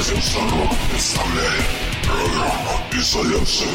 Магазин Шарок представляет программу «Изоляция».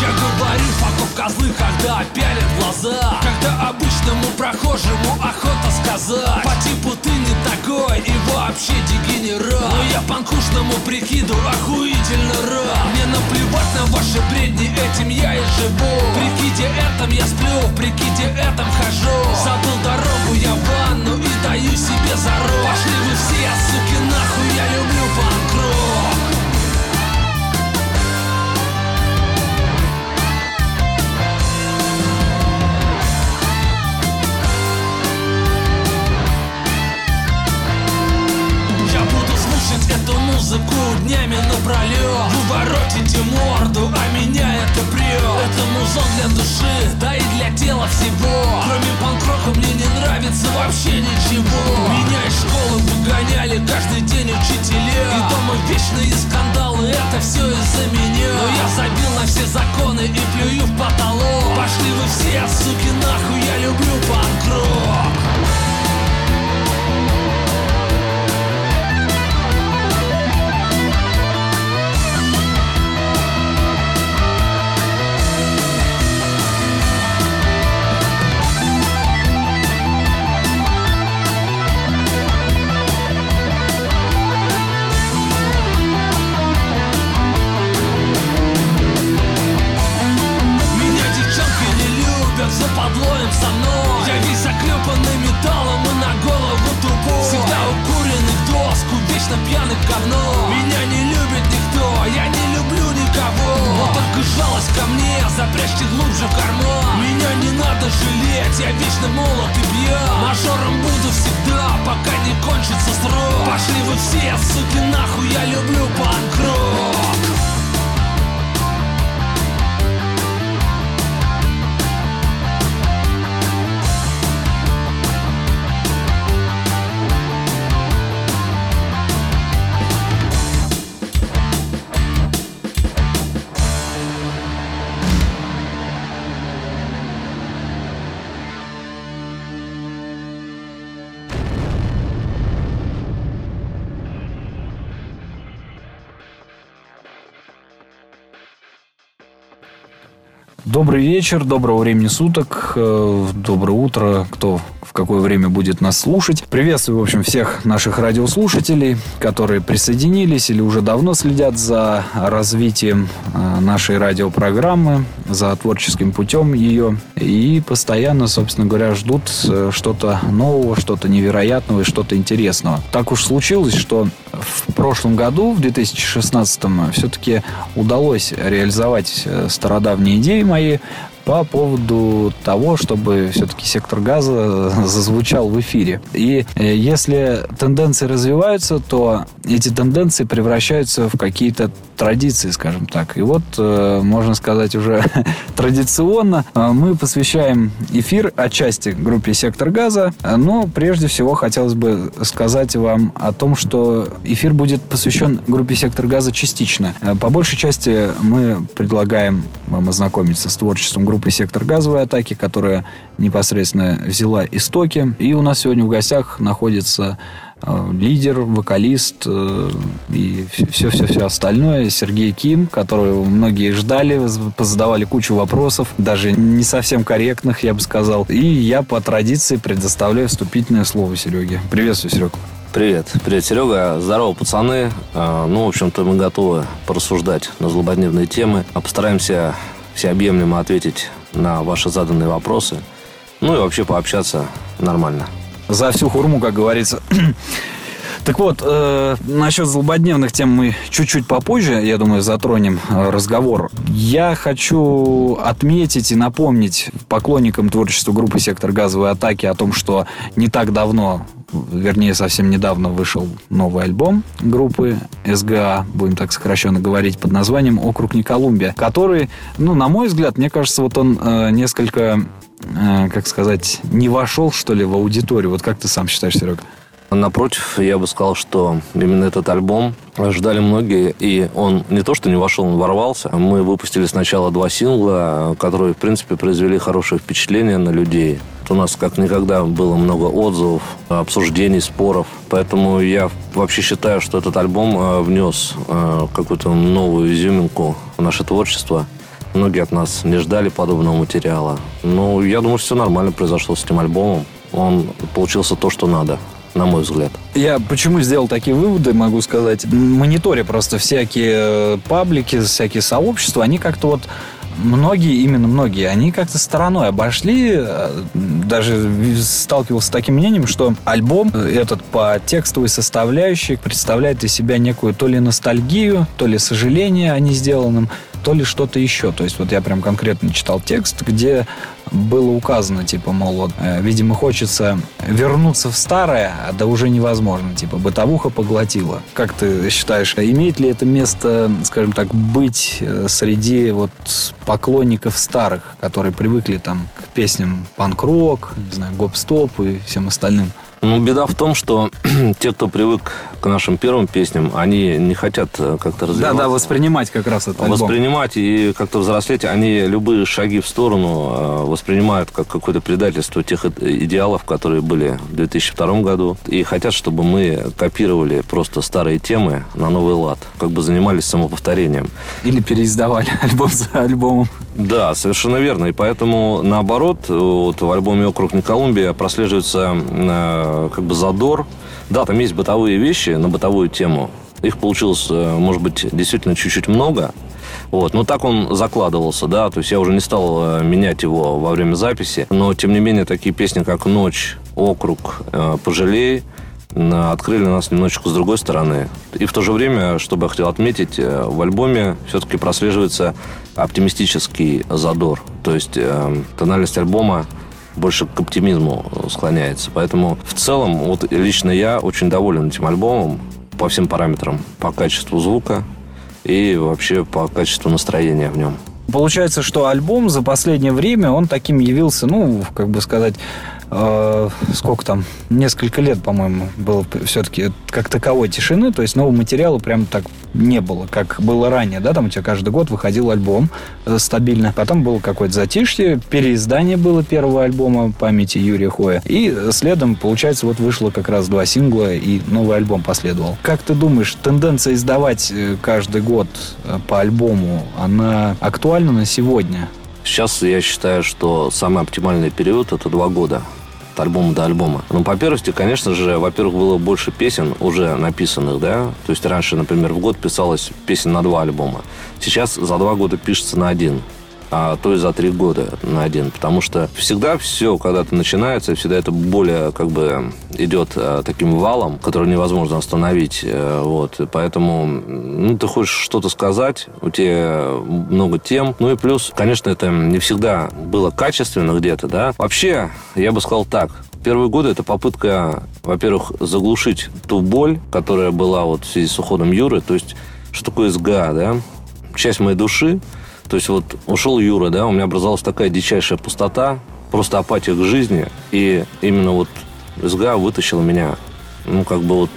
Я говорю, факов козлы, когда пялят глаза Когда обычному прохожему охота сказать. По типу ты не такой и вообще дегенерат. Но я панкушному прикиду охуительно рад. Мне наплевать на ваши бредни, этим я и живу. Прикиде этом я сплю, в прикиде этом хожу. Забыл дорогу, я в ванну и даю себе зарок Пошли вы все, суки, нахуй, я люблю панк-рок слушать эту музыку днями напролет Вы воротите морду, а меня это прет Это музон для души, да и для тела всего. Кроме панк-рока мне не нравится вообще ничего. Меня из школы выгоняли каждый день учителя. И дома вечные скандалы, это все из-за меня. Но я забил на все законы и плюю в потолок. Пошли вы все, суки, нахуй, я люблю панк-рок вечно пьяный говно. Меня не любит никто, я не люблю никого. Но только жалость ко мне, запрячьте глубже в карман. Меня не надо жалеть, я вечно молод и пьян. Мажором буду всегда, пока не кончится срок. Пошли вы все, суки, нахуй, я люблю панк-рок Добрый вечер, доброго времени суток, э, доброе утро, кто какое время будет нас слушать. Приветствую, в общем, всех наших радиослушателей, которые присоединились или уже давно следят за развитием э, нашей радиопрограммы, за творческим путем ее и постоянно, собственно говоря, ждут э, что-то нового, что-то невероятного и что-то интересного. Так уж случилось, что в прошлом году, в 2016, все-таки удалось реализовать э, стародавние идеи мои по поводу того, чтобы все-таки сектор газа зазвучал в эфире. И э, если тенденции развиваются, то эти тенденции превращаются в какие-то традиции, скажем так. И вот, э, можно сказать, уже традиционно э, мы посвящаем эфир отчасти группе «Сектор газа», но прежде всего хотелось бы сказать вам о том, что эфир будет посвящен группе «Сектор газа» частично. По большей части мы предлагаем вам ознакомиться с творчеством группы «Сектор газовой атаки», которая непосредственно взяла истоки. И у нас сегодня в гостях находится э, лидер, вокалист э, и все-все-все остальное. Сергей Ким, которого многие ждали, позадавали кучу вопросов, даже не совсем корректных, я бы сказал. И я по традиции предоставляю вступительное слово Сереге. Приветствую, Серег. Привет. Привет, Серега. Здорово, пацаны. А, Ну, в общем-то, мы готовы порассуждать на злободневные темы. Постараемся всеобъемлемо ответить на ваши заданные вопросы. Ну и вообще пообщаться нормально. За всю хурму, как говорится. Так вот, э, насчет злободневных тем мы чуть-чуть попозже, я думаю, затронем э, разговор. Я хочу отметить и напомнить поклонникам творчества группы «Сектор газовой атаки» о том, что не так давно, вернее, совсем недавно вышел новый альбом группы СГА, будем так сокращенно говорить, под названием «Округ не Колумбия», который, ну, на мой взгляд, мне кажется, вот он э, несколько, э, как сказать, не вошел, что ли, в аудиторию. Вот как ты сам считаешь, Серега? Напротив, я бы сказал, что именно этот альбом ждали многие, и он не то, что не вошел, он ворвался. Мы выпустили сначала два сингла, которые, в принципе, произвели хорошее впечатление на людей. У нас как никогда было много отзывов, обсуждений, споров. Поэтому я вообще считаю, что этот альбом э, внес э, какую-то новую изюминку в наше творчество. Многие от нас не ждали подобного материала. Но я думаю, что все нормально произошло с этим альбомом. Он получился то, что надо на мой взгляд. Я почему сделал такие выводы, могу сказать. Мониторя просто всякие э, паблики, всякие сообщества, они как-то вот многие, именно многие, они как-то стороной обошли. Э, даже сталкивался с таким мнением, что альбом этот по текстовой составляющей представляет из себя некую то ли ностальгию, то ли сожаление о несделанном, то ли что-то еще. То есть вот я прям конкретно читал текст, где было указано, типа, мол, вот, э, видимо, хочется вернуться в старое, а да уже невозможно, типа, бытовуха поглотила. Как ты считаешь, имеет ли это место, скажем так, быть э, среди вот поклонников старых, которые привыкли там к песням панк-рок, не знаю, гоп-стоп и всем остальным? Ну, беда в том, что те, кто привык к нашим первым песням, они не хотят э, как-то развиваться. Да, да, воспринимать как раз это Воспринимать и как-то взрослеть. Они любые шаги в сторону э, воспринимают как какое-то предательство тех идеалов, которые были в 2002 году. И хотят, чтобы мы копировали просто старые темы на новый лад. Как бы занимались самоповторением. Или переиздавали альбом за альбомом. Да, совершенно верно. И поэтому, наоборот, вот в альбоме «Округ не Колумбия» прослеживается э, как бы задор. Да, там есть бытовые вещи на бытовую тему. Их получилось, э, может быть, действительно чуть-чуть много. Вот. Но так он закладывался, да, то есть я уже не стал э, менять его во время записи. Но, тем не менее, такие песни, как «Ночь», «Округ», э, «Пожалей», открыли нас немножечко с другой стороны. И в то же время, что бы я хотел отметить, э, в альбоме все-таки прослеживается оптимистический задор. То есть э, тональность альбома больше к оптимизму склоняется. Поэтому в целом, вот лично я очень доволен этим альбомом по всем параметрам. По качеству звука и вообще по качеству настроения в нем. Получается, что альбом за последнее время, он таким явился, ну, как бы сказать, э, сколько там, несколько лет, по-моему, было все-таки как таковой тишины, то есть нового материала прям так не было, как было ранее, да, там у тебя каждый год выходил альбом э, стабильно, потом было какое-то затишье, переиздание было первого альбома памяти Юрия Хоя, и следом, получается, вот вышло как раз два сингла, и новый альбом последовал. Как ты думаешь, тенденция издавать э, каждый год э, по альбому, она актуальна на сегодня? Сейчас я считаю, что самый оптимальный период – это два года от альбома до альбома. Ну, по первости, конечно же, во-первых, было больше песен уже написанных, да. То есть раньше, например, в год писалось песен на два альбома. Сейчас за два года пишется на один а то и за три года на один. Потому что всегда все когда-то начинается, всегда это более как бы идет а, таким валом, который невозможно остановить. А, вот. Поэтому ну, ты хочешь что-то сказать, у тебя много тем. Ну и плюс, конечно, это не всегда было качественно где-то, да. Вообще, я бы сказал так, первые годы это попытка, во-первых, заглушить ту боль, которая была вот в связи с уходом Юры. То есть, что такое СГА, да? Часть моей души, то есть вот ушел Юра, да, у меня образовалась такая дичайшая пустота, просто апатия к жизни. И именно вот СГА вытащила меня, ну, как бы вот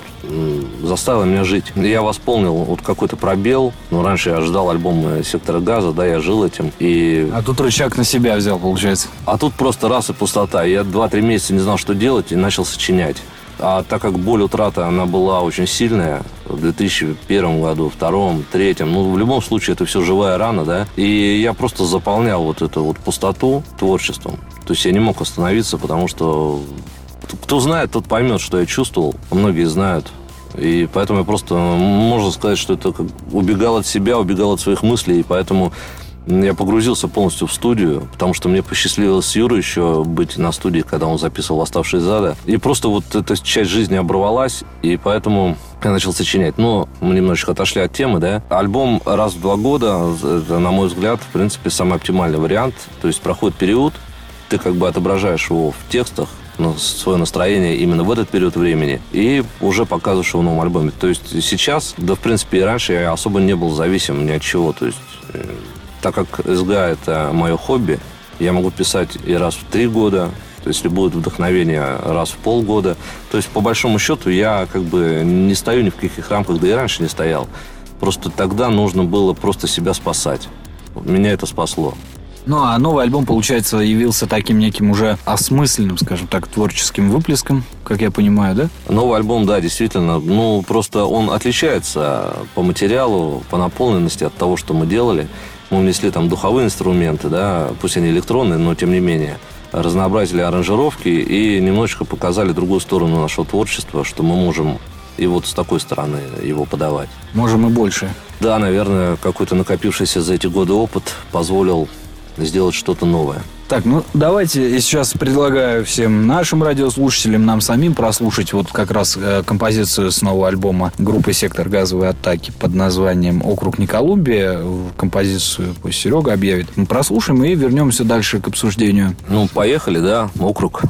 заставила меня жить. Я восполнил вот какой-то пробел. Ну, раньше я ждал альбом «Сектора газа», да, я жил этим. И... А тут рычаг на себя взял, получается. А тут просто раз и пустота. Я два-три месяца не знал, что делать, и начал сочинять. А так как боль утраты, она была очень сильная в 2001 году, втором, третьем, ну, в любом случае, это все живая рана, да, и я просто заполнял вот эту вот пустоту творчеством. То есть я не мог остановиться, потому что кто знает, тот поймет, что я чувствовал. Многие знают. И поэтому я просто, можно сказать, что это убегал от себя, убегал от своих мыслей, и поэтому я погрузился полностью в студию, потому что мне посчастливилось с Юрой еще быть на студии, когда он записывал «Оставшие зада». И просто вот эта часть жизни оборвалась, и поэтому я начал сочинять. Но мы немножечко отошли от темы, да. Альбом раз в два года, это, на мой взгляд, в принципе, самый оптимальный вариант. То есть проходит период, ты как бы отображаешь его в текстах, свое настроение именно в этот период времени и уже показываешь его в новом альбоме. То есть сейчас, да, в принципе, и раньше я особо не был зависим ни от чего. То есть э, так как СГА – это мое хобби, я могу писать и раз в три года, если будет вдохновение раз в полгода. То есть, по большому счету, я как бы не стою ни в каких рамках, да и раньше не стоял. Просто тогда нужно было просто себя спасать. Меня это спасло. Ну, а новый альбом, получается, явился таким неким уже осмысленным, скажем так, творческим выплеском, как я понимаю, да? Новый альбом, да, действительно. Ну, просто он отличается по материалу, по наполненности от того, что мы делали. Мы внесли там духовые инструменты, да, пусть они электронные, но тем не менее разнообразили аранжировки и немножечко показали другую сторону нашего творчества, что мы можем и вот с такой стороны его подавать. Можем и больше. Да, наверное, какой-то накопившийся за эти годы опыт позволил сделать что-то новое. Так, ну давайте сейчас предлагаю всем нашим радиослушателям, нам самим прослушать вот как раз э, композицию с нового альбома группы «Сектор газовой атаки» под названием «Округ не Колумбия». Композицию пусть Серега объявит. Мы прослушаем и вернемся дальше к обсуждению. Ну, поехали, да, «Округ».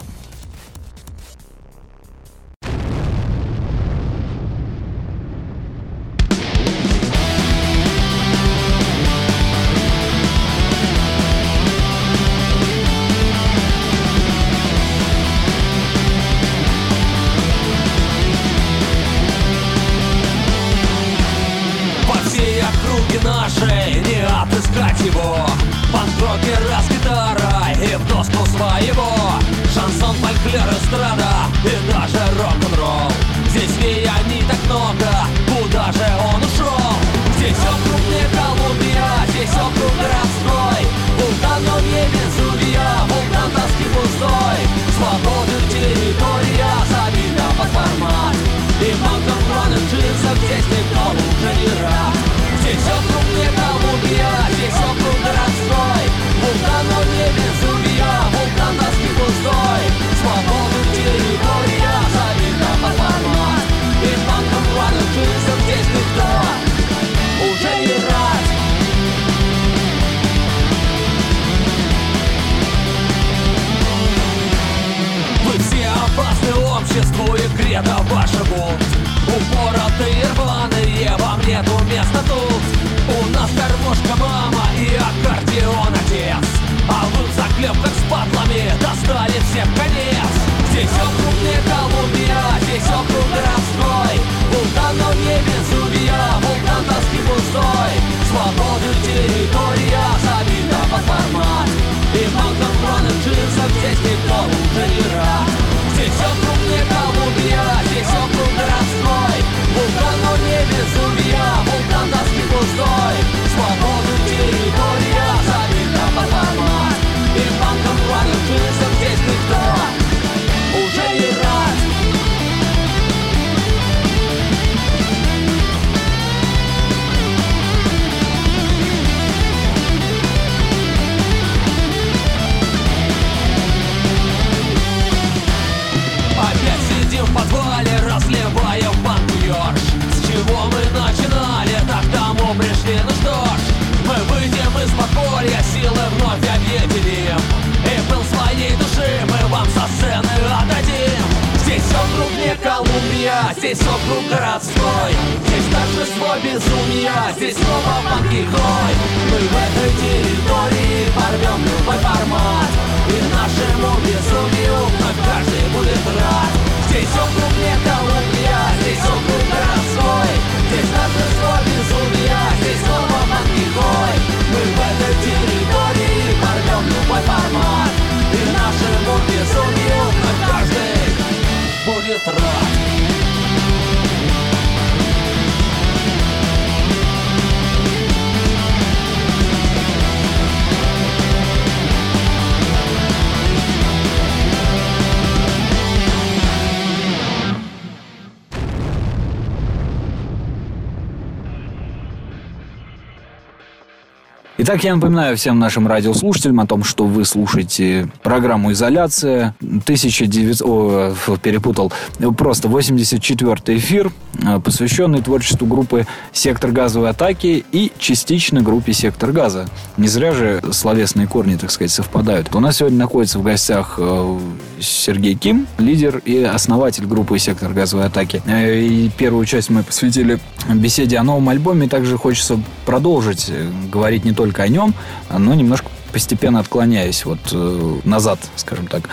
Итак, я напоминаю всем нашим радиослушателям о том, что вы слушаете программу «Изоляция». 1900... О, перепутал. Просто 84-й эфир, э, посвященный творчеству группы «Сектор газовой атаки» и частично группе «Сектор газа». Не зря же словесные корни, так сказать, совпадают. У нас сегодня находится в гостях э, Сергей Ким, лидер и основатель группы «Сектор газовой атаки». Э, и первую часть мы посвятили беседе о новом альбоме. Также хочется продолжить говорить не только о нем, но немножко постепенно отклоняюсь вот э, назад, скажем так.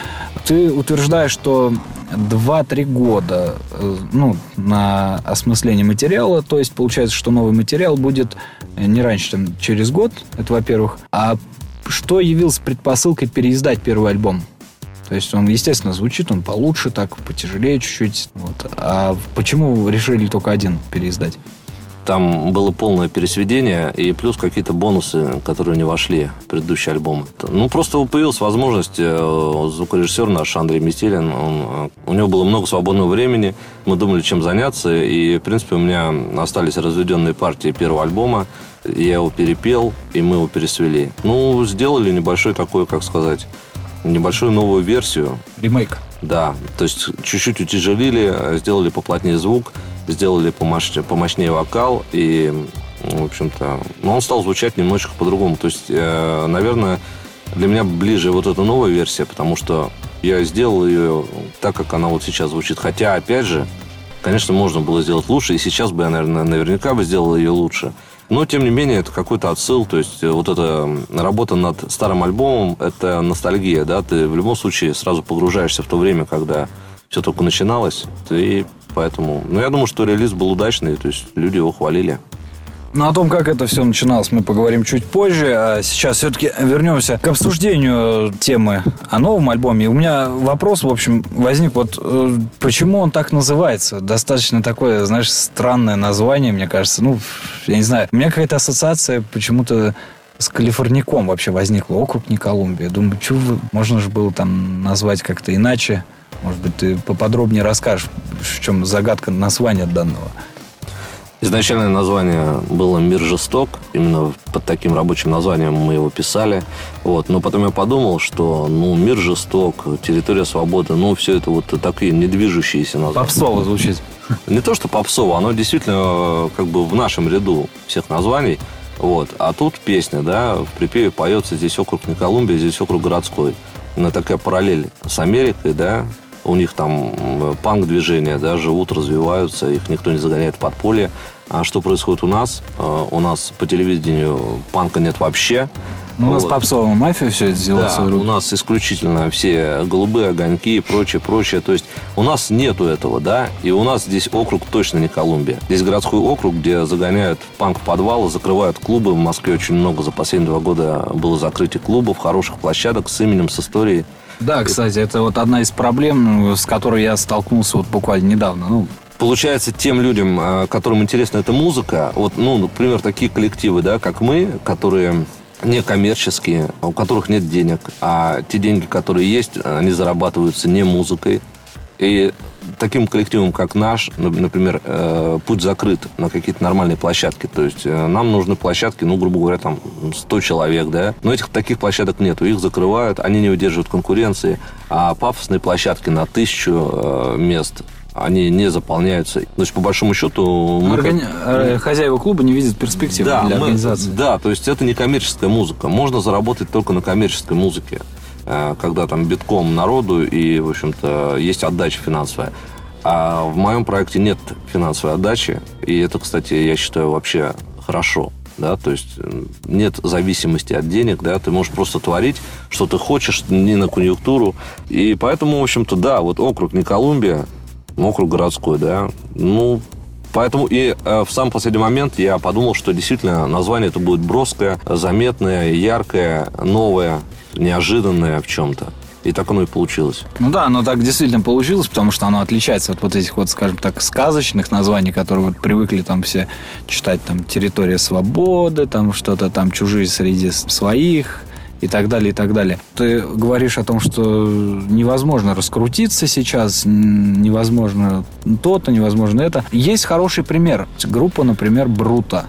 Ты утверждаешь, что 2-3 года э, ну, на осмысление материала, то есть получается, что новый материал будет не раньше, чем через год, это во-первых. А что явилось предпосылкой переиздать первый альбом? То есть он, естественно, звучит, он получше, так потяжелее чуть-чуть. Вот. А почему решили только один переиздать? Там было полное пересведение и плюс какие-то бонусы, которые не вошли в предыдущий альбом. Ну, просто появилась возможность, э, звукорежиссер наш Андрей Метелин, он, э, у него было много свободного времени, мы думали, чем заняться, и, в принципе, у меня остались разведенные партии первого альбома, я его перепел, и мы его пересвели. Ну, сделали небольшой такой, как сказать, небольшую новую версию. Ремейк. Да, то есть чуть-чуть утяжелили, сделали поплотнее звук, сделали помощнее, помощнее вокал, и, в общем-то, ну, он стал звучать немножечко по-другому. То есть, э, наверное, для меня ближе вот эта новая версия, потому что я сделал ее так, как она вот сейчас звучит. Хотя, опять же, конечно, можно было сделать лучше, и сейчас бы я, наверное, наверняка бы сделал ее лучше. Но, тем не менее, это какой-то отсыл. То есть, вот эта работа над старым альбомом, это ностальгия, да? Ты в любом случае сразу погружаешься в то время, когда все только начиналось. Ты Поэтому, ну, я думаю, что релиз был удачный, то есть люди его хвалили. Ну, о том, как это все начиналось, мы поговорим чуть позже. А сейчас все-таки вернемся к обсуждению темы о новом альбоме. У меня вопрос, в общем, возник. Вот э, почему он так называется? Достаточно такое, знаешь, странное название, мне кажется. Ну, я не знаю. У меня какая-то ассоциация почему-то с Калифорником вообще возникла. Округ не Колумбия. Думаю, что можно же было там назвать как-то иначе. Может быть, ты поподробнее расскажешь, в чем загадка названия данного? Изначальное название было «Мир жесток». Именно под таким рабочим названием мы его писали. Вот. Но потом я подумал, что ну, «Мир жесток», «Территория свободы», ну, все это вот такие недвижущиеся названия. Попсово звучит. Не то, что попсово, оно действительно как бы в нашем ряду всех названий. Вот. А тут песня, да, в припеве поется «Здесь округ не Колумбия, здесь округ городской». На такая параллель с Америкой, да, у них там панк-движения, да, живут, развиваются, их никто не загоняет в подполье. А что происходит у нас? А, у нас по телевидению панка нет вообще. Ну, у нас попсовая мафия все это взяла да, у нас исключительно все голубые огоньки и прочее, прочее. То есть у нас нету этого, да, и у нас здесь округ точно не Колумбия. Здесь городской округ, где загоняют панк в подвалы, закрывают клубы. В Москве очень много за последние два года было закрытие клубов, хороших площадок с именем, с историей. Да, кстати, это вот одна из проблем, с которой я столкнулся вот буквально недавно. Ну, Получается, тем людям, а, которым интересна эта музыка, вот, ну, например, такие коллективы, да, как мы, которые не коммерческие, у которых нет денег, а те деньги, которые есть, они зарабатываются не музыкой. И таким коллективом, как наш, например, э, путь закрыт на какие-то нормальные площадки. То есть э, нам нужны площадки, ну, грубо говоря, там 100 человек, да. Но этих таких площадок нету. Их закрывают, они не удерживают конкуренции. А пафосные площадки на тысячу э, мест они не заполняются. То есть, по большому счету... Мы Органи... как... Хозяева клуба не видят перспективы да, для мы... организации. Да, то есть это не коммерческая музыка. Можно заработать только на коммерческой музыке. Э, когда там битком народу и, в общем-то, есть отдача финансовая. А в моем проекте нет финансовой отдачи, и это, кстати, я считаю вообще хорошо. Да, то есть нет зависимости от денег, да, ты можешь просто творить, что ты хочешь, не на конъюнктуру. И поэтому, в общем-то, да, вот округ не Колумбия, округ городской, да, ну, Поэтому и э, в самый последний момент я подумал, что действительно название это будет броское, заметное, яркое, новое неожиданное в чем-то. И так оно и получилось. Ну да, оно так действительно получилось, потому что оно отличается от вот этих вот, скажем так, сказочных названий, которые вот привыкли там все читать, там, «Территория свободы», там что-то там «Чужие среди своих», и так далее, и так далее. Ты говоришь о том, что невозможно раскрутиться сейчас, невозможно то-то, невозможно это. Есть хороший пример. Группа, например, Брута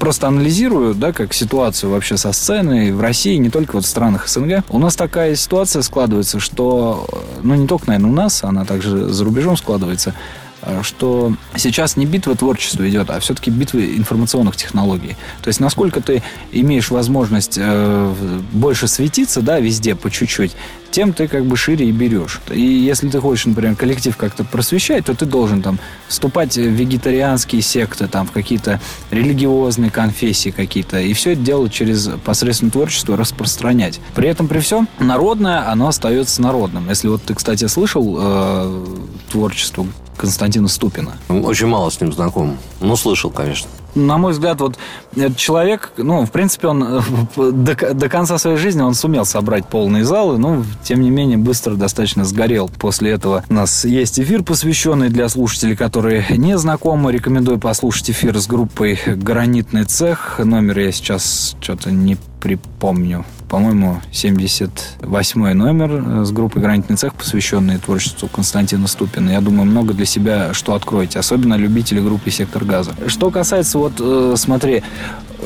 просто анализирую, да, как ситуацию вообще со сценой в России, не только вот в странах СНГ. У нас такая ситуация складывается, что, ну, не только, наверное, у нас, она также за рубежом складывается, э, что сейчас не битва творчества идет, а все-таки битва информационных технологий. То есть насколько ты имеешь возможность э, больше светиться, да, везде по чуть-чуть, тем ты как бы шире и берешь. И если ты хочешь, например, коллектив как-то просвещать, то ты должен там вступать в вегетарианские секты, там, в какие-то религиозные конфессии какие-то, и все это делать через посредством творчества распространять. При этом, при всем, народное, оно остается народным. Если вот ты, кстати, слышал э, творчество Константина Ступина? Очень мало с ним знаком. Ну, слышал, конечно на мой взгляд, вот этот человек, ну, в принципе, он э, до, до конца своей жизни он сумел собрать полные залы, но, тем не менее, быстро достаточно сгорел. После этого у нас есть эфир, посвященный для слушателей, которые не знакомы. Рекомендую послушать эфир с группой «Гранитный цех». Номер я сейчас что-то не припомню по-моему, 78 номер э, с группой «Гранитный цех», посвященный творчеству Константина Ступина. Я думаю, много для себя что откроете, особенно любители группы «Сектор газа». Что касается, вот, э, смотри,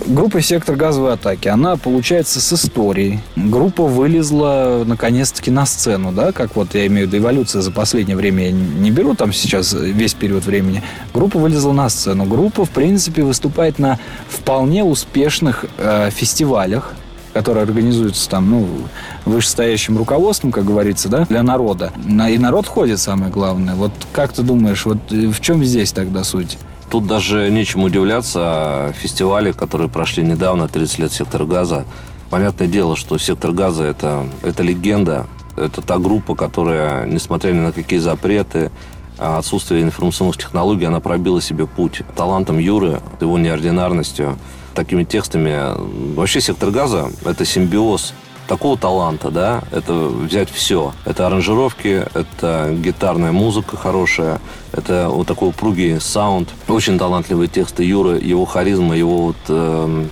Группа «Сектор газовой атаки», она получается с историей. Группа вылезла наконец-таки на сцену, да, как вот я имею в виду эволюция за последнее время, я не беру там сейчас весь период времени. Группа вылезла на сцену. Группа, в принципе, выступает на вполне успешных э, фестивалях, которые организуются там, ну, вышестоящим руководством, как говорится, да, для народа. И народ ходит, самое главное. Вот как ты думаешь, вот э, в чем здесь тогда суть? Тут даже нечем удивляться. Фестивали, которые прошли недавно, 30 лет сектора газа. Понятное дело, что сектор газа это, это легенда. Это та группа, которая, несмотря ни на какие запреты, а отсутствие информационных технологий, она пробила себе путь. Талантом Юры, его неординарностью, такими текстами. Вообще сектор газа – это симбиоз такого таланта, да, это взять все. Это аранжировки, это гитарная музыка хорошая, это вот такой упругий саунд, очень талантливые тексты Юры, его харизма, его вот, э,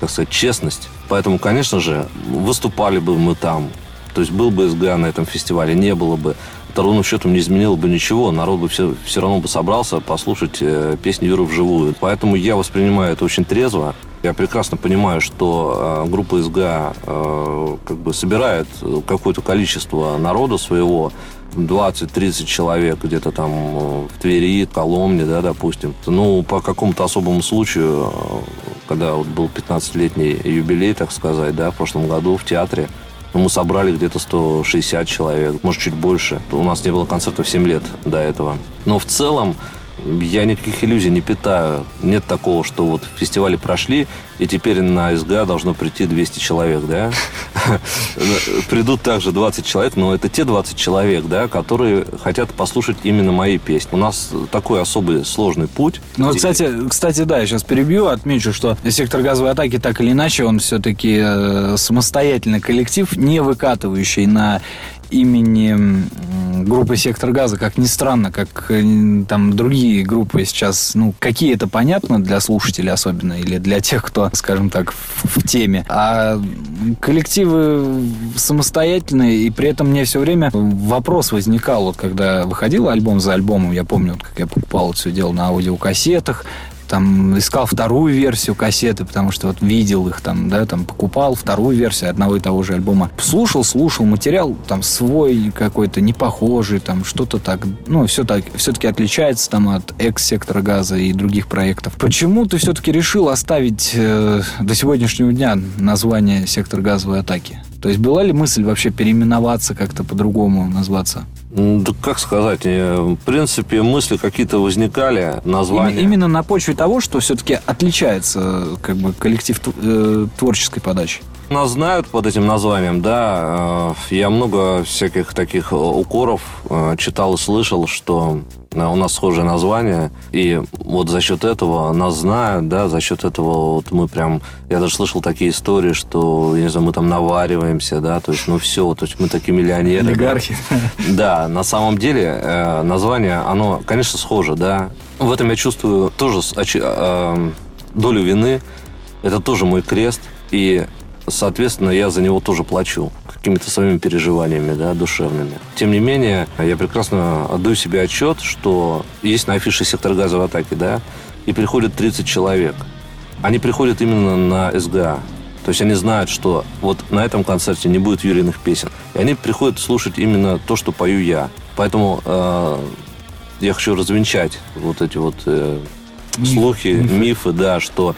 как сказать, честность. Поэтому, конечно же, выступали бы мы там. То есть был бы СГА на этом фестивале, не было бы. Это ровным счетом не изменило бы ничего. Народ бы все, все равно бы собрался послушать э, песни Юры вживую. Поэтому я воспринимаю это очень трезво. Я прекрасно понимаю, что э, группа СГА э, как бы собирает какое-то количество народа своего, 20-30 человек где-то там э, в Твери, Коломне, да, допустим. Ну, по какому-то особому случаю, э, когда вот был 15-летний юбилей, так сказать, да, в прошлом году в театре, ну, мы собрали где-то 160 человек, может, чуть больше. У нас не было концертов 7 лет до этого. Но в целом я никаких иллюзий не питаю. Нет такого, что вот фестивали прошли, и теперь на СГА должно прийти 200 человек, да? Придут также 20 человек, но это те 20 человек, да, которые хотят послушать именно мои песни. У нас такой особый сложный путь. Ну, вот, кстати, кстати, да, я сейчас перебью, отмечу, что сектор газовой атаки так или иначе, он все-таки э, самостоятельный коллектив, не выкатывающий на имени группы «Сектор газа», как ни странно, как э, там другие группы сейчас, ну, какие-то понятно для слушателей особенно, или для тех, кто, скажем так, в, в теме. А коллективы самостоятельные, и при этом мне все время вопрос возникал, вот когда выходил альбом за альбомом, я помню, вот, как я покупал это все дело на аудиокассетах, там искал вторую версию кассеты, потому что вот видел их там, да, там покупал вторую версию одного и того же альбома. Слушал, слушал, материал там свой какой-то, не похожий, там что-то так, ну, все так, все-таки отличается там от экс-сектора газа и других проектов. Почему ты все-таки решил оставить э, до сегодняшнего дня название сектор газовой атаки? То есть была ли мысль вообще переименоваться как-то по-другому, назваться? Да как сказать, э, в принципе, мысли какие-то возникали, названия. Именно на почве того, что все-таки отличается как бы коллектив э, творческой подачи. Нас знают под этим названием, да. Э, я много всяких таких укоров читал и слышал, что у нас схожее название, и вот за счет этого нас знают, да, за счет этого вот мы прям, я даже слышал такие истории, что, я не знаю, мы там навариваемся, да, то есть, ну все, то есть мы такие миллионеры. Олигархи. Да, на самом деле э, название, оно, конечно, схоже, да. В этом я чувствую тоже э, долю вины, это тоже мой крест, и соответственно, я за него тоже плачу какими-то своими переживаниями, да, душевными. Тем не менее, я прекрасно отдаю себе отчет, что есть на афише сектор газовой атаки, да, и приходит 30 человек. Они приходят именно на СГА. То есть они знают, что вот на этом концерте не будет юриных песен. И они приходят слушать именно то, что пою я. Поэтому э, я хочу развенчать вот эти вот э, слухи, мифы, да, что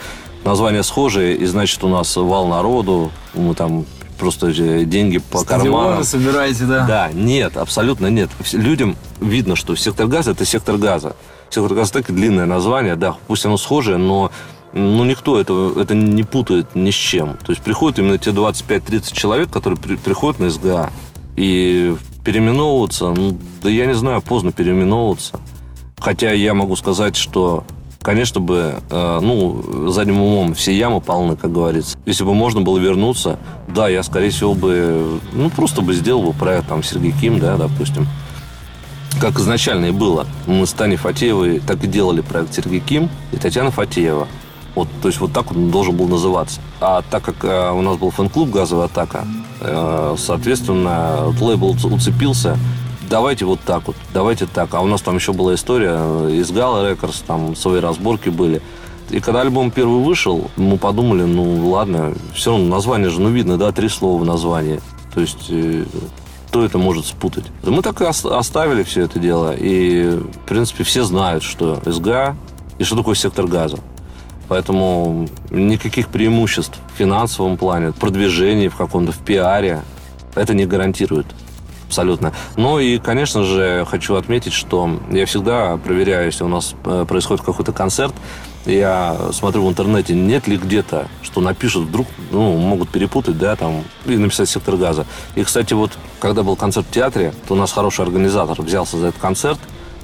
названия схожие, и значит у нас вал народу, мы там просто деньги по Стадионы карманам. собираете, да? Да, нет, абсолютно нет. Людям видно, что сектор газа – это сектор газа. Сектор газа – так длинное название, да, пусть оно схожее, но ну, никто это, это не путает ни с чем. То есть приходят именно те 25-30 человек, которые при- приходят на СГА. И переименовываться, ну, да я не знаю, поздно переименовываться. Хотя я могу сказать, что, конечно бы, э, ну, задним умом все ямы полны, как говорится. Если бы можно было вернуться, да, я, скорее всего, бы, ну, просто бы сделал бы проект, там, Сергей Ким, да, допустим. Как изначально и было. Мы с Таней Фатеевой так и делали проект Сергей Ким и Татьяна Фатеева. Вот, то есть вот так он должен был называться. А так как э, у нас был фэн-клуб «Газовая атака», э, соответственно, лейбл уц- уцепился. Давайте вот так вот, давайте так. А у нас там еще была история э, из Гала Рекордс, там свои разборки были. И когда альбом первый вышел, мы подумали, ну ладно, все равно название же, ну видно, да, три слова в названии. То есть э, кто это может спутать? Мы так и ос- оставили все это дело. И, в принципе, все знают, что СГА и что такое сектор газа. Поэтому никаких преимуществ в финансовом плане, продвижении в каком-то, в пиаре это не гарантирует. Абсолютно. Ну и, конечно же, хочу отметить, что я всегда проверяю, если у нас э, происходит какой-то концерт, я смотрю в интернете, нет ли где-то, что напишут вдруг, ну, могут перепутать, да, там, и написать сектор газа. И, кстати, вот, когда был концерт в театре, то у нас хороший организатор взялся за этот концерт,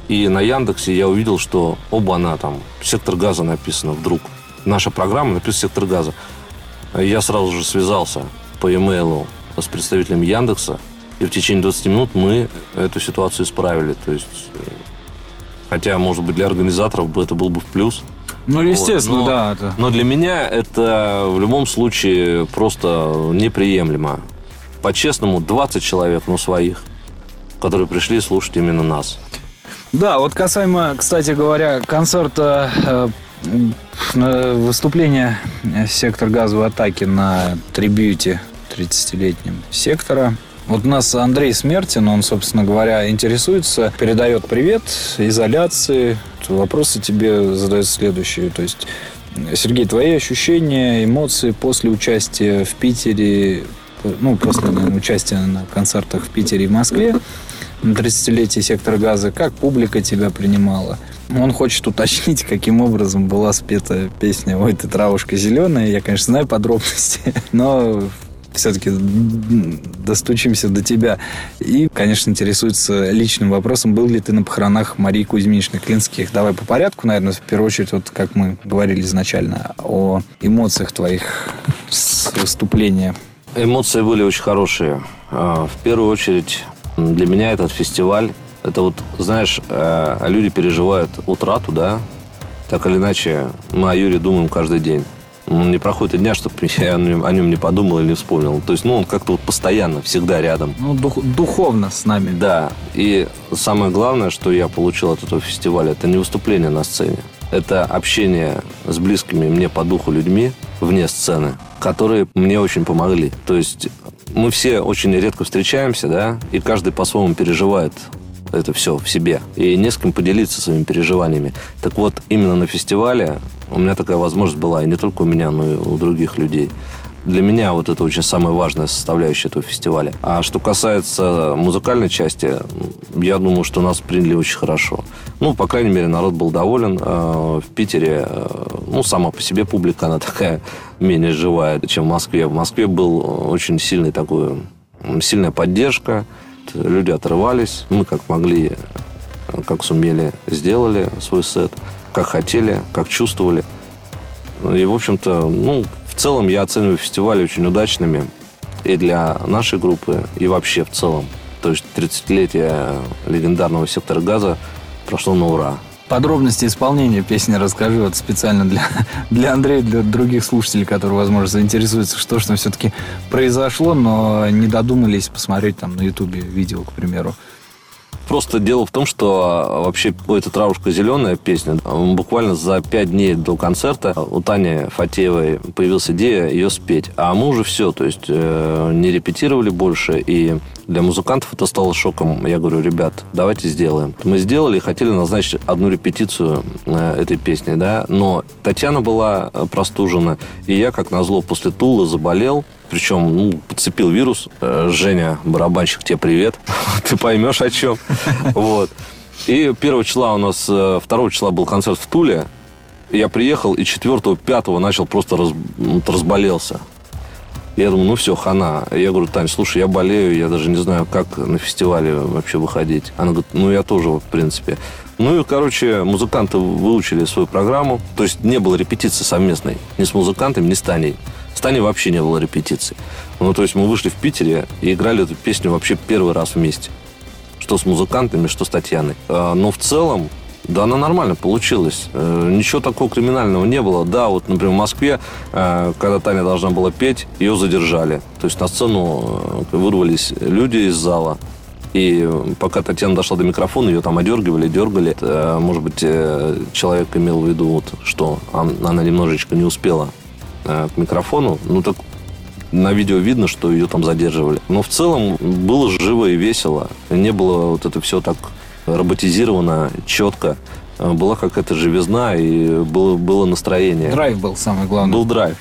и на Яндексе я увидел, что оба она там, сектор газа написано вдруг. Наша программа написана сектор газа. Я сразу же связался по e-mail с представителем Яндекса, и в течение 20 минут мы эту ситуацию исправили. То есть, э, хотя, может быть, для организаторов бы это был бы в плюс. Ну, естественно, Вот, но- да. Это... Но для меня это в любом случае просто неприемлемо. По-честному, 20 человек, ну, своих, которые пришли слушать именно нас. Да, вот касаемо, кстати говоря, концерта э, э, выступления э, сектор газовой атаки на трибьюте 30-летнем сектора. Вот у нас Андрей Смертин, он, собственно говоря, интересуется, передает привет, изоляции. Вопросы тебе задают следующие. То есть, Сергей, твои ощущения, эмоции после участия в Питере, ну, после наверное, участия на концертах в Питере и Москве, на 30-летие сектора газа, как публика тебя принимала. Он хочет уточнить, каким образом была спета песня «Ой, ты травушка зеленая». Я, конечно, знаю подробности, но все-таки достучимся до тебя. И, конечно, интересуется личным вопросом, был ли ты на похоронах Марии Кузьминичны Клинских. Давай по порядку, наверное, в первую очередь, вот как мы говорили изначально, о эмоциях твоих с выступления. Эмоции были очень хорошие. А, В первую очередь, для меня этот фестиваль, это вот, знаешь, э, люди переживают утрату, да, так или иначе, мы о Юре думаем каждый день. Не проходит и дня, чтобы я о нем, о нем не подумал или не вспомнил. То есть, ну, он как-то вот постоянно, всегда рядом. Ну, дух- духовно с нами. Да, и самое главное, что я получил от этого фестиваля, это не выступление на сцене. Это общение с близкими мне по духу людьми вне сцены, которые мне очень помогли. То есть мы все очень редко встречаемся, да, и каждый по-своему переживает это все в себе. И не с кем поделиться своими переживаниями. Так вот, именно на фестивале у меня такая возможность была, и не только у меня, но и у других людей. Для меня вот это очень самая важная составляющая этого фестиваля. А что касается музыкальной части, я думаю, что нас приняли очень хорошо. Ну, по крайней мере, народ был доволен. Э, В Питере, э, ну, сама по себе публика, она такая менее живая, чем в Москве. В Москве был очень сильный такой, сильная поддержка. Люди отрывались. Мы как могли, э, как сумели, сделали свой сет. Как хотели, как чувствовали. И, в общем-то, ну, в целом я оцениваю фестивали очень удачными и для нашей группы, и вообще в целом. То есть 30-летие легендарного сектора газа прошло на ура. Подробности исполнения песни расскажи вот специально для, для Андрея, для других слушателей, которые, возможно, заинтересуются, что же там все-таки произошло, но не додумались посмотреть там на Ютубе видео, к примеру. Просто дело в том, что а, вообще эта травушка зеленая песня, буквально за пять дней до концерта у Тани Фатеевой появилась идея ее спеть. А мы уже все, то есть э, не репетировали больше, и Для музыкантов это стало шоком. Я говорю, ребят, давайте сделаем. Мы сделали и хотели назначить одну репетицию э, этой песни, да, но Татьяна была э, простужена, и я, как назло, после Тулы заболел, причем ну, подцепил вирус. Э, Женя, барабанщик, тебе привет. Ты поймешь, о чем. Вот. И 1 числа у нас, 2 числа был концерт в Туле. Я приехал, и 4 5 начал просто раз, разболелся. Я думаю, ну все, хана. Я говорю, Тань, слушай, я болею, я даже не знаю, как на фестивале вообще выходить. Она говорит, ну я тоже, в принципе. Ну и, короче, музыканты выучили свою программу. То есть не было репетиции совместной ни с музыкантами, ни с Таней. С Таней вообще не было репетиции. Ну, то есть мы вышли в Питере и играли эту песню вообще первый раз вместе. Что с музыкантами, что с Татьяной. А, но в целом да, она нормально получилась. Э, ничего такого криминального не было. Да, вот, например, в Москве, э, когда Таня должна была петь, ее задержали. То есть на сцену э, вырвались люди из зала. И пока Татьяна дошла до микрофона, ее там одергивали, дергали. Может быть, человек имел в виду, вот, что она немножечко не успела к микрофону. Ну, так на видео видно, что ее там задерживали. Но в целом было живо и весело. Не было вот это все так роботизировано, четко. Была какая-то живизна и было, было настроение. Драйв был самый главный. Был драйв.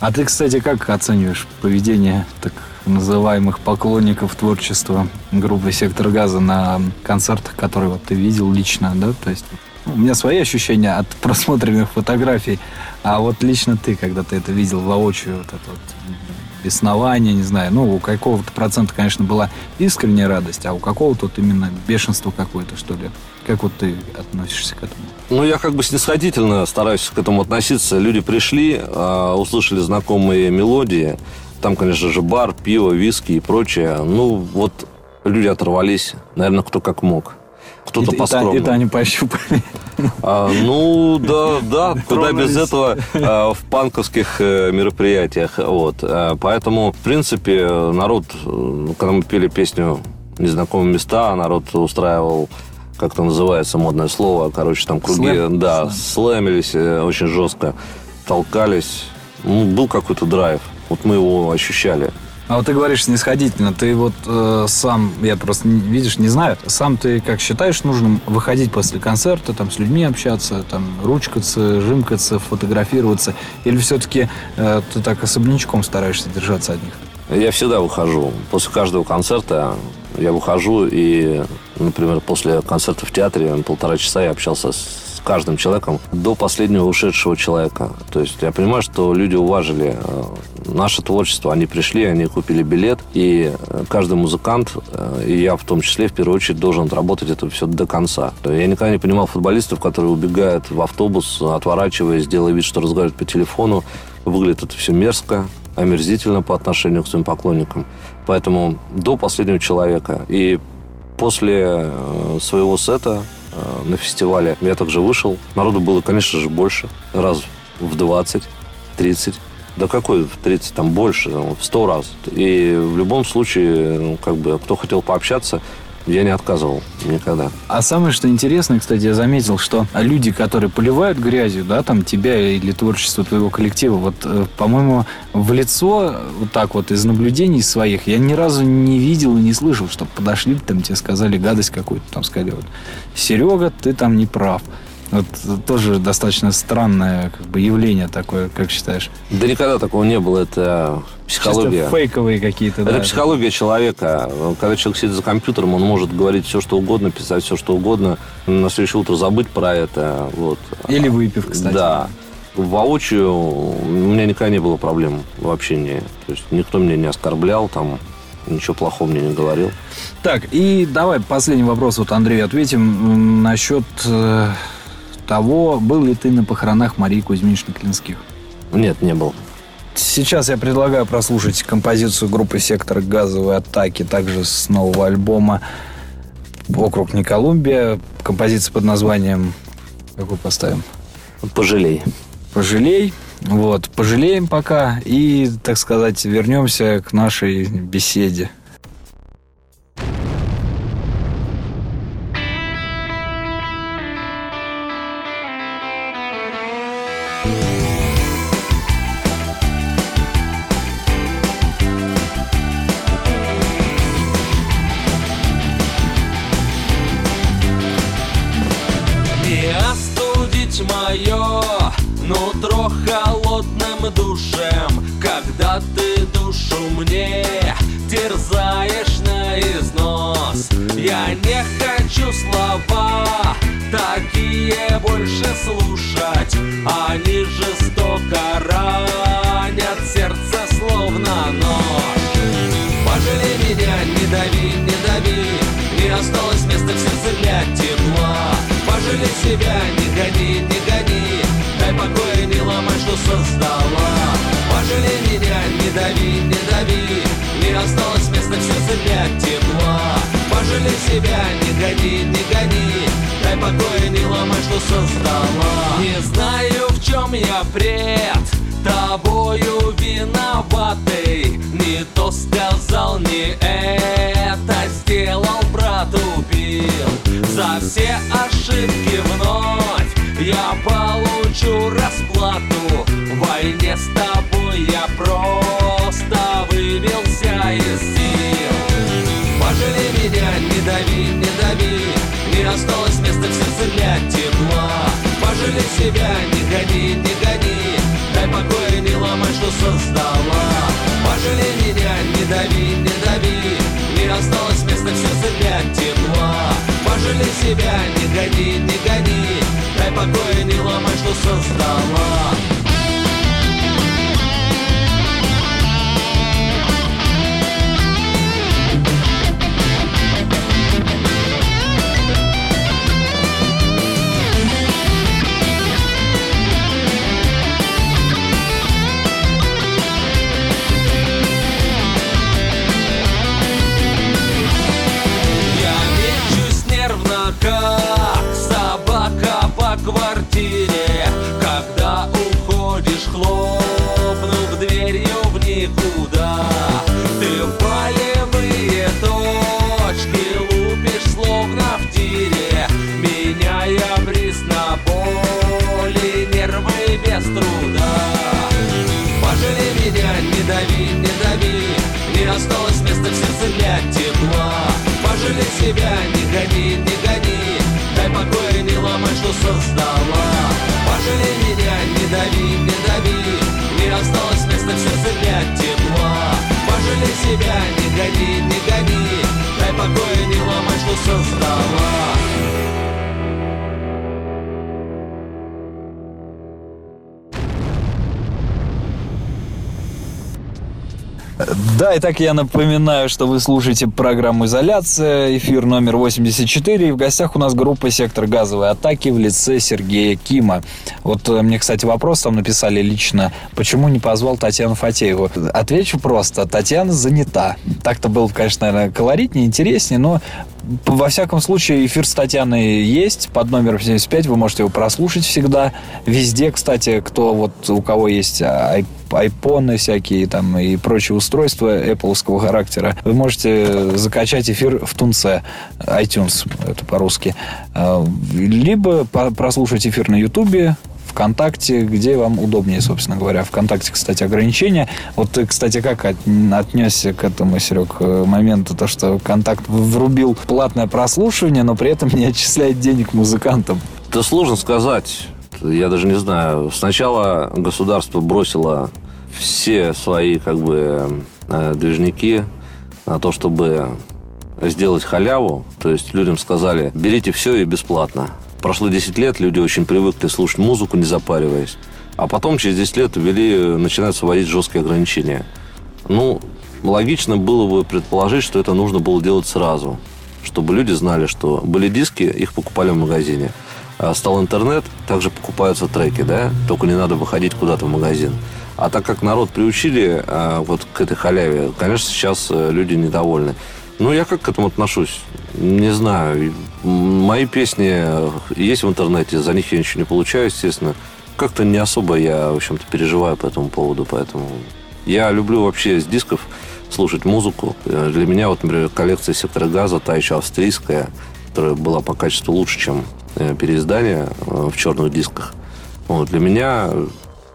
А ты, кстати, как оцениваешь поведение так называемых поклонников творчества группы «Сектор газа» на концертах, которые вот ты видел лично, да? То есть у меня свои ощущения от просмотренных фотографий, а вот лично ты, когда ты это видел воочию, вот это вот беснование, не знаю. Ну, у какого-то процента, конечно, была искренняя радость, а у какого-то вот именно бешенство какое-то, что ли. Как вот ты относишься к этому? Ну, я как бы снисходительно стараюсь к этому относиться. Люди пришли, а, услышали знакомые мелодии. Там, конечно же, бар, пиво, виски и прочее. Ну, вот люди оторвались, наверное, кто как мог. Кто-то по И, это они пощупали. А, ну, да, да, куда без этого а, в панковских э, мероприятиях. Вот. А, поэтому, в принципе, народ, э, когда мы пели песню «Незнакомые места», народ устраивал как это называется модное слово, короче, там круги, Слэм. да, Слэм. слэмились э, очень жестко, толкались. Ну, был какой-то драйв. Вот мы его ощущали. А вот ты говоришь снисходительно, ты вот э, сам, я просто, видишь, не знаю, сам ты как считаешь нужным выходить после концерта, там, с людьми общаться, там, ручкаться, жимкаться, фотографироваться, или все-таки э, ты так особнячком стараешься держаться от них? Я всегда выхожу. После каждого концерта я выхожу и, например, после концерта в театре полтора часа я общался с каждым человеком до последнего ушедшего человека. То есть я понимаю, что люди уважили э, наше творчество. Они пришли, они купили билет, и э, каждый музыкант, э, и я в том числе, в первую очередь, должен отработать это все до конца. Я никогда не понимал футболистов, которые убегают в автобус, отворачиваясь, делая вид, что разговаривают по телефону. Выглядит это все мерзко, омерзительно по отношению к своим поклонникам. Поэтому до последнего человека. И после своего сета на фестивале. Я также вышел. Народу было, конечно же, больше. Раз в 20, 30. Да какой в 30, там больше, в 100 раз. И в любом случае, ну, как бы, кто хотел пообщаться, я не отказывал никогда. А самое, что интересно, кстати, я заметил, что люди, которые поливают грязью, да, там тебя или творчество твоего коллектива, вот, э, по-моему, в лицо, вот так вот, из наблюдений своих, я ни разу не видел и не слышал, что подошли, там тебе сказали гадость какую-то, там сказали, вот, Серега, ты там не прав. Вот тоже достаточно странное как бы, явление такое, как считаешь? Да никогда такого не было. Это психология. Фейковые какие-то. Это да, психология это... человека. Когда человек сидит за компьютером, он может говорить все, что угодно, писать все, что угодно. На следующее утро забыть про это. Вот. Или выпив, кстати. Да. Воочию у меня никогда не было проблем в общении. То есть никто меня не оскорблял, там, ничего плохого мне не говорил. Так, и давай последний вопрос вот Андрей ответим насчет э, того, был ли ты на похоронах Марии Кузьминичны Клинских? Нет, не был. Сейчас я предлагаю прослушать композицию группы «Сектор газовой атаки», также с нового альбома «Округ не Колумбия». Композиция под названием... Какую поставим? «Пожалей». «Пожалей». Вот, пожалеем пока и, так сказать, вернемся к нашей беседе. Все ошибки вновь. Я получу расплату. В войне с тобой я просто выбился из сил. Пожалей меня, не дави, не дави. Не осталось места в сердце для тепла. Пожалей себя, не гони, не гони. Дай покоя, не ломай, что создала. Пожалей меня, не дави, не дави. Не осталось места в сердце для тепла Пожалей себя, не гони, не гони. Дай покоя, не ломай, что создала что создала. Пожалей меня, не дави, не дави. Не осталось места в сердце тепла. Пожалей себя, не гони, не гони. Дай покоя, не ломай, что создала Да, и так я напоминаю, что вы слушаете программу «Изоляция», эфир номер 84, и в гостях у нас группа «Сектор газовой атаки» в лице Сергея Кима. Вот э, мне, кстати, вопрос там написали лично, почему не позвал Татьяну Фатееву? Отвечу просто, Татьяна занята. Так-то было, конечно, наверное, колоритнее, интереснее, но во всяком случае, эфир с Татьяной есть под номером 75. Вы можете его прослушать всегда. Везде, кстати, кто вот у кого есть ай- айпоны всякие там и прочие устройства Apple характера, вы можете закачать эфир в Тунце, iTunes, это по-русски. А, Либо прослушать эфир на Ютубе, ВКонтакте, где вам удобнее, собственно говоря. ВКонтакте, кстати, ограничения. Вот ты, кстати, как от- отнесся к этому, Серег, э, моменту, то, что ВКонтакт врубил платное прослушивание, но при этом не отчисляет денег музыкантам? Это сложно сказать. Я даже не знаю. Сначала государство бросило все свои как бы э, движники на то, чтобы сделать халяву. То есть людям сказали, берите все и бесплатно. Прошло 10 лет, люди очень привыкли слушать музыку, не запариваясь. А потом, через 10 лет, ввели, начинаются вводить жесткие ограничения. Ну, логично было бы предположить, что это нужно было делать сразу. Чтобы люди знали, что были диски, их покупали в магазине. А Стал интернет, также покупаются треки, да? Только не надо выходить куда-то в магазин. А так как народ приучили а, вот к этой халяве, конечно, сейчас э, люди недовольны. Ну, я как к этому отношусь? Не знаю. Мои песни есть в интернете, за них я ничего не получаю, естественно. Как-то не особо я, в общем-то, переживаю по этому поводу, поэтому... Я люблю вообще с дисков слушать музыку. Для меня, вот, например, коллекция «Сектора газа», та еще австрийская, которая была по качеству лучше, чем э, переиздание э, в черных дисках. Вот, для меня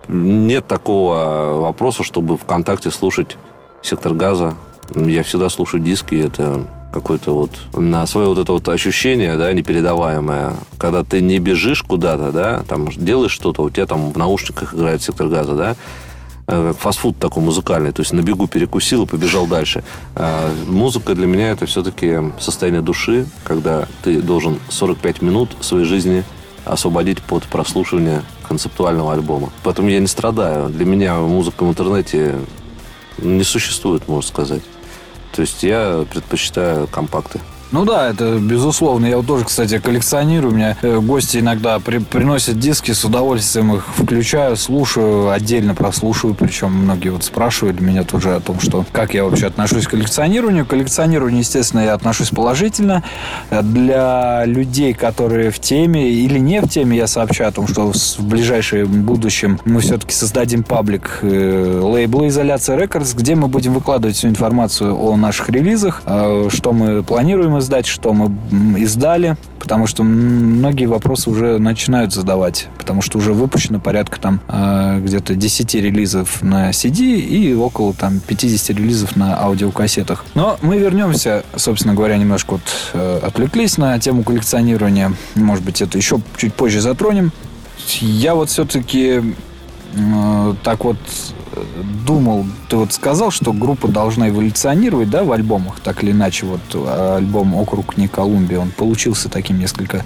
нет такого вопроса, чтобы ВКонтакте слушать «Сектор газа». Я всегда слушаю диски, это какое-то вот на свое вот это вот ощущение, да, непередаваемое, когда ты не бежишь куда-то, да, там делаешь что-то, у тебя там в наушниках играет сектор газа, да, э, фастфуд такой музыкальный, то есть на бегу перекусил и побежал дальше. А музыка для меня это все-таки состояние души, когда ты должен 45 минут своей жизни освободить под прослушивание концептуального альбома. Поэтому я не страдаю. Для меня музыка в интернете не существует, можно сказать. То есть я предпочитаю компакты. Ну да, это безусловно. Я вот тоже, кстати, коллекционирую. У меня э, гости иногда при, приносят диски, с удовольствием их включаю, слушаю, отдельно прослушиваю. Причем многие вот спрашивают меня тоже о том, что как я вообще отношусь к коллекционированию. К коллекционированию, естественно, я отношусь положительно. Для людей, которые в теме или не в теме, я сообщаю о том, что в ближайшем будущем мы все-таки создадим паблик э, лейбла «Изоляция Рекордс», где мы будем выкладывать всю информацию о наших релизах, э, что мы планируем издать, что мы издали, потому что многие вопросы уже начинают задавать, потому что уже выпущено порядка там э, где-то 10 релизов на CD и около там 50 релизов на аудиокассетах. Но мы вернемся, собственно говоря, немножко вот э, отвлеклись на тему коллекционирования. Может быть, это еще чуть позже затронем. Я вот все-таки э, так вот думал, ты вот сказал, что группа должна эволюционировать, да, в альбомах, так или иначе, вот альбом «Округ не Колумбия», он получился таким несколько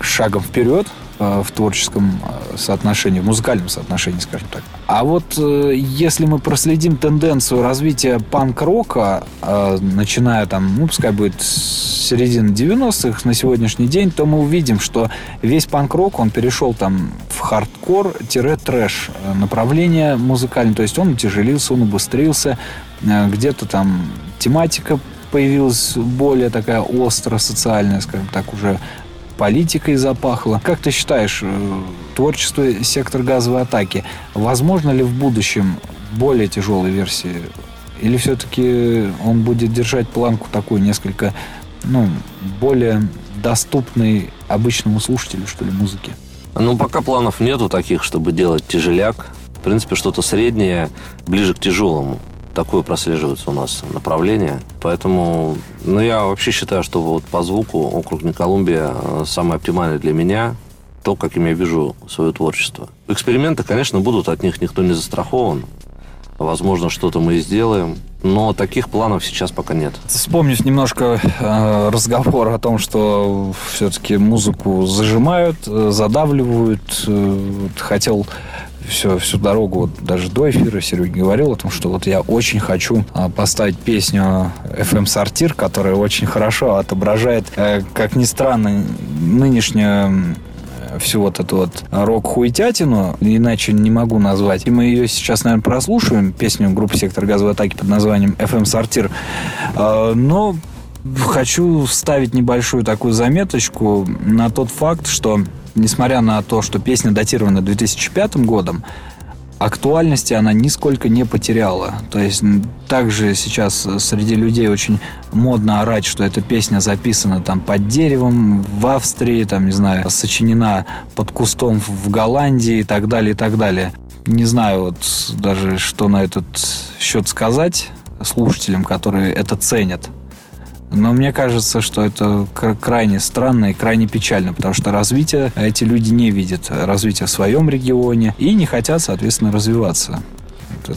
шагом вперед, Э, в творческом э, соотношении, в музыкальном соотношении, скажем так. А вот э, если мы проследим тенденцию развития панк-рока, начиная там, ну, пускай будет с середины 90-х на сегодняшний день, то мы увидим, что весь панк-рок, он перешел там в хардкор-трэш направление музыкальное. То есть он утяжелился, он убыстрился, где-то там тематика появилась более такая остро социальная, скажем так, уже политикой запахло. Как ты считаешь, э, творчество «Сектор газовой атаки» возможно ли в будущем более тяжелой версии? Или все-таки он будет держать планку такую несколько, ну, более доступной обычному слушателю, что ли, музыки? Ну, пока планов нету таких, чтобы делать тяжеляк. В принципе, что-то среднее, ближе к тяжелому такое прослеживается у нас направление. Поэтому, ну, я вообще считаю, что вот по звуку округ Колумбия самый оптимальный для меня, то, каким я вижу свое творчество. Эксперименты, конечно, будут, от них никто не застрахован. Возможно, что-то мы и сделаем. Но таких планов сейчас пока нет. Вспомнив немножко э, разговор о том, что все-таки музыку зажимают, э, задавливают. Э, хотел все, всю дорогу, вот даже до эфира Серега говорил о том, что вот я очень хочу а, поставить песню FM Сортир, которая очень хорошо отображает, э, как ни странно, нынешнюю всю вот эту вот рок-хуетятину, иначе не могу назвать. И мы ее сейчас, наверное, прослушаем, песню группы «Сектор газовой атаки» под названием FM Сортир. А, но хочу вставить небольшую такую заметочку на тот факт, что несмотря на то, что песня датирована 2005 годом, актуальности она нисколько не потеряла. То есть также сейчас среди людей очень модно орать, что эта песня записана там под деревом в Австрии, там, не знаю, сочинена под кустом в Голландии и так далее, и так далее. Не знаю вот даже, что на этот счет сказать слушателям, которые это ценят. Но мне кажется, что это крайне странно и крайне печально, потому что развитие эти люди не видят. Развитие в своем регионе и не хотят, соответственно, развиваться.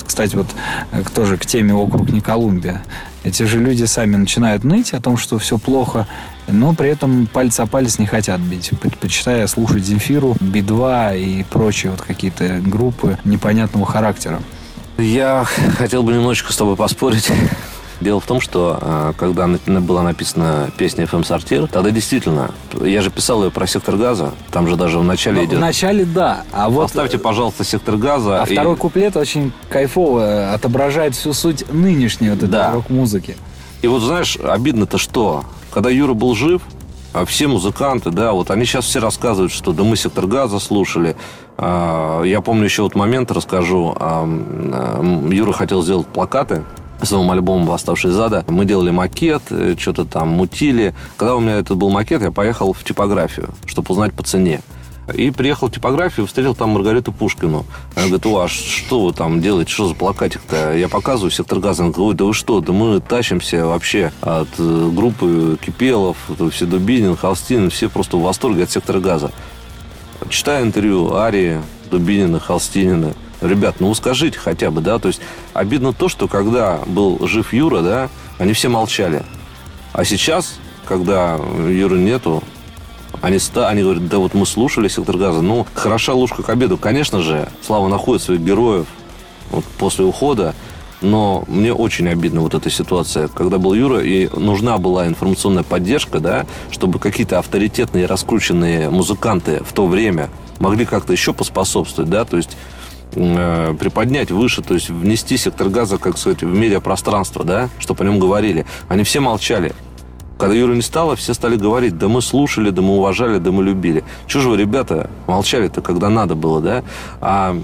Кстати, вот э, тоже к теме округ не Колумбия. Эти же люди сами начинают ныть о том, что все плохо, но при этом пальцы о палец не хотят бить, предпочитая слушать Земфиру, Би-2 и прочие вот какие-то группы непонятного характера. Я хотел бы немножечко с тобой поспорить. Дело в том, что а, когда была написана песня FM Сортир, тогда действительно, я же писал ее про сектор газа, там же даже в начале ну, идет. В начале, да. А вот... Поставьте, пожалуйста, сектор газа. А и... второй куплет очень кайфово отображает всю суть нынешней вот этой да. рок-музыки. И вот знаешь, обидно-то что? Когда Юра был жив, а все музыканты, да, вот они сейчас все рассказывают, что да мы сектор газа слушали. А, я помню еще вот момент, расскажу. Юра хотел сделать плакаты с новым альбомом «Восставший из ада». Мы делали макет, э, что-то там мутили. Когда у меня этот был макет, я поехал в типографию, чтобы узнать по цене. И приехал в типографию, встретил там Маргариту Пушкину. Она говорит, о, а что вы там делаете, что за плакатик-то? Я показываю сектор газа. Она говорит, да вы что, да мы тащимся вообще от э, группы Кипелов, все Дубинин, Холстин, все просто в восторге от сектора газа. Читаю интервью Арии, Дубинина, Холстинина. Ребят, ну скажите хотя бы, да, то есть обидно то, что когда был жив Юра, да, они все молчали. А сейчас, когда Юры нету, они, ста, они говорят, да вот мы слушали «Сектор газа». Ну, хороша ложка к обеду. Конечно же, Слава находит своих героев вот после ухода. Но мне очень обидно вот эта ситуация, когда был Юра, и нужна была информационная поддержка, да, чтобы какие-то авторитетные раскрученные музыканты в то время могли как-то еще поспособствовать, да, то есть э, приподнять выше, то есть внести сектор газа, как сказать, в медиапространство, да, чтобы о нем говорили. Они все молчали. Когда Юры не стало, все стали говорить, да мы слушали, да мы уважали, да мы любили. Чего же вы, ребята, молчали-то, когда надо было, да? А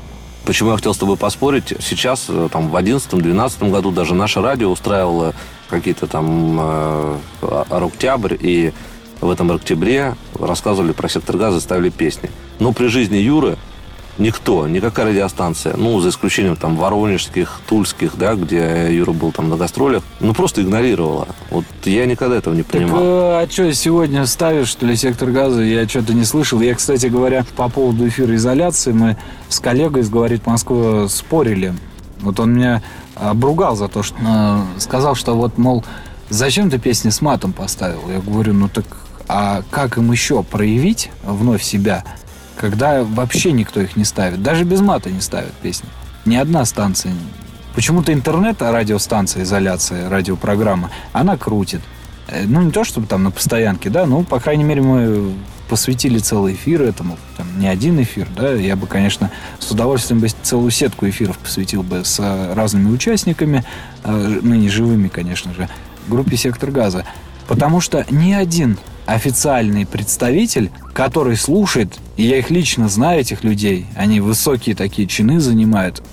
почему я хотел с тобой поспорить? Сейчас, э, там, в 2011-2012 году даже наше радио устраивало какие-то там э, октябрь, и в этом октябре рассказывали про сектор газа, ставили песни. Но при жизни Юры никто, никакая радиостанция, ну, за исключением там воронежских, тульских, да, где Юра был там на гастролях, ну, просто игнорировала. Вот я никогда этого не понимал. Так, э, а что, сегодня ставишь, что ли, сектор газа? Я что-то не слышал. Я, кстати говоря, по поводу эфира изоляции, мы с коллегой из «Говорит Москва» спорили. Вот он меня обругал за то, что э, сказал, что вот, мол, зачем ты песни с матом поставил? Я говорю, ну так а как им еще проявить вновь себя, когда вообще никто их не ставит. Даже без мата не ставят песни. Ни одна станция. Почему-то интернет, а радиостанция, изоляция, радиопрограмма, она крутит. Э, ну, не то, чтобы там на постоянке, да, ну, по крайней мере, мы посвятили целый эфир этому, там, не один эфир, да, я бы, конечно, с удовольствием бы целую сетку эфиров посвятил бы с разными участниками, э, ныне живыми, конечно же, группе «Сектор газа». Потому что ни один официальный представитель, который слушает, и я их лично знаю, этих людей, они высокие такие чины занимают,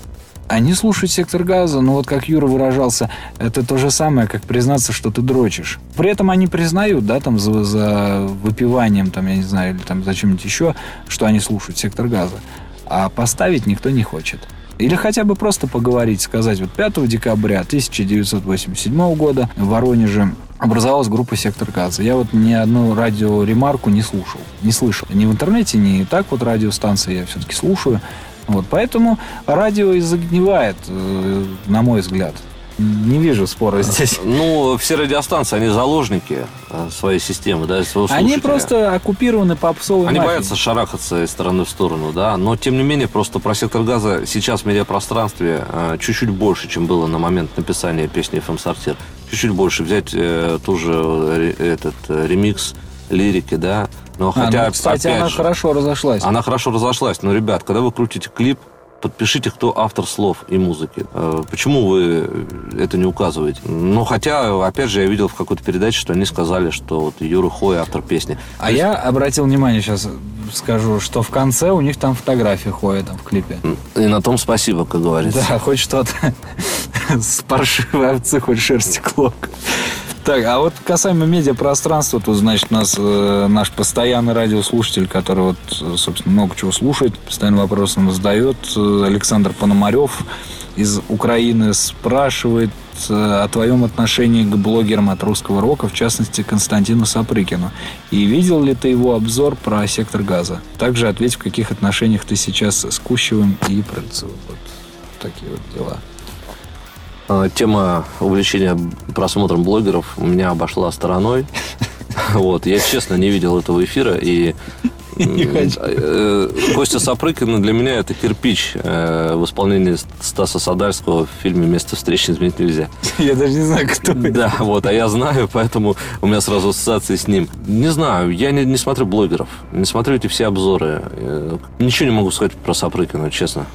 они слушают сектор газа, но вот как Юра выражался, это то же самое, как признаться, что ты дрочишь. При этом они признают, да, там за, за выпиванием, там, я не знаю, или там за чем-нибудь еще, что они слушают сектор газа. А поставить никто не хочет. Или хотя бы просто поговорить, сказать, вот 5 декабря 1987 года в Воронеже образовалась группа «Сектор газа». Я вот ни одну радиоремарку не слушал, не слышал. Ни в интернете, ни так вот радиостанции я все-таки слушаю. Вот, поэтому радио и загнивает, э, на мой взгляд. Не вижу спора здесь. Ну, все радиостанции, они заложники э, своей системы, да, своего Они просто оккупированы попсовой Они мафией. боятся шарахаться из стороны в сторону, да, но, тем не менее, просто про сектор газа сейчас в медиапространстве э, чуть-чуть больше, чем было на момент написания песни «ФМ Сортир». Чуть-чуть больше. Взять э, ту же э, этот э, ремикс лирики, да, но хотя, а, ну, кстати, она же, хорошо разошлась. Она хорошо разошлась. Но, ребят, когда вы крутите клип, подпишите, кто автор слов и музыки. Э, почему вы это не указываете? Ну, хотя, опять же, я видел в какой-то передаче, что они сказали, что вот Юра Хой автор песни. А я обратил внимание, сейчас скажу, что в конце у них там фотография Хоя там в клипе. И на том спасибо, как говорится. Да, хоть что-то с паршивой овцы, хоть шерсти клок. Так, а вот касаемо медиапространства, тут, значит, у нас э, наш постоянный радиослушатель, который вот, собственно, много чего слушает, постоянно вопросы нам задает, э, Александр Пономарев из Украины спрашивает э, о твоем отношении к блогерам от русского рока, в частности, Константину Сапрыкину. И видел ли ты его обзор про сектор газа? Также ответь, в каких отношениях ты сейчас с Кущевым и Прыльцевым. Вот такие вот дела. А, тема увлечения просмотром блогеров меня обошла стороной. Вот, я честно не видел этого эфира и э, Костя Сапрыкин для меня это кирпич э, в исполнении Стаса Садальского в фильме «Место встречи изменить нельзя». Я даже не знаю, кто. Да, вот, а я знаю, поэтому у меня сразу ассоциации с ним. Не знаю, я не, не смотрю блогеров, не смотрю эти все обзоры. Э, ничего не могу сказать про Сапрыкина, честно.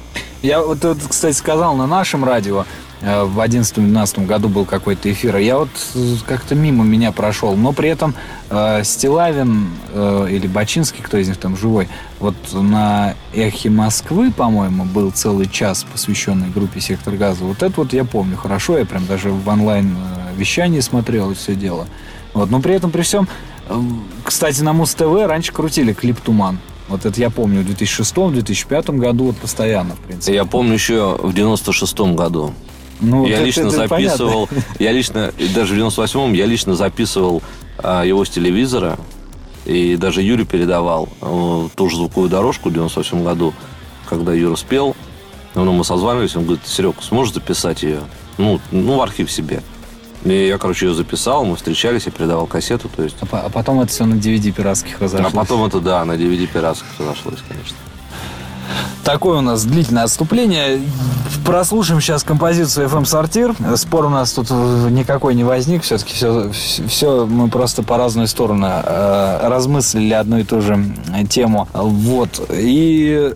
Я вот, кстати, сказал на нашем радио, Э, в 2011-2012 году был какой-то эфир, я вот э, как-то мимо меня прошел, но при этом э, Стилавин э, или Бачинский, кто из них там живой, вот на «Эхе Москвы», по-моему, был целый час, посвященный группе «Сектор газа». Вот это вот я помню хорошо, я прям даже в онлайн-вещании смотрел и все дело. Вот, но при этом, при всем, э, кстати, на Муз-ТВ раньше крутили клип «Туман». Вот это я помню в 2006-2005 году вот постоянно, в принципе. Я помню еще в 96-м году. Ну, я лично записывал, понятно. я лично, даже в 98-м я лично записывал а, его с телевизора. И даже Юре передавал э, ту же звуковую дорожку в 98 году, когда Юра спел. Ну, мы созванивались, он говорит, Серег, сможешь записать ее? Ну, ну, в архив себе. И я, короче, ее записал, мы встречались, я передавал кассету, то есть... А А потом это все на DVD пиратских разошлось. А потом это, да, на DVD пиратских разошлось, конечно. Такое у нас длительное отступление. Прослушаем сейчас композицию FM Сортир. Спор у нас тут никакой не возник. Все-таки все, все мы просто по разную сторону э, размыслили одну и ту же тему. Вот. И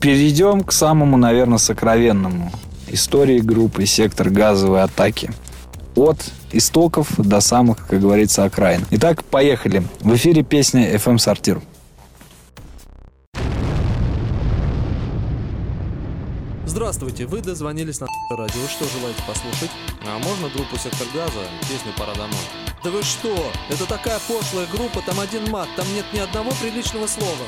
перейдем к самому, наверное, сокровенному. Истории группы «Сектор газовой атаки». От истоков до самых, как говорится, окраин. Итак, поехали. В эфире песня FM Сортир. Здравствуйте, вы дозвонились на радио. Что желаете послушать? А можно группу «Сектор газа» песню «Пора домой»? Да вы что? Это такая пошлая группа, там один мат, там нет ни одного приличного слова.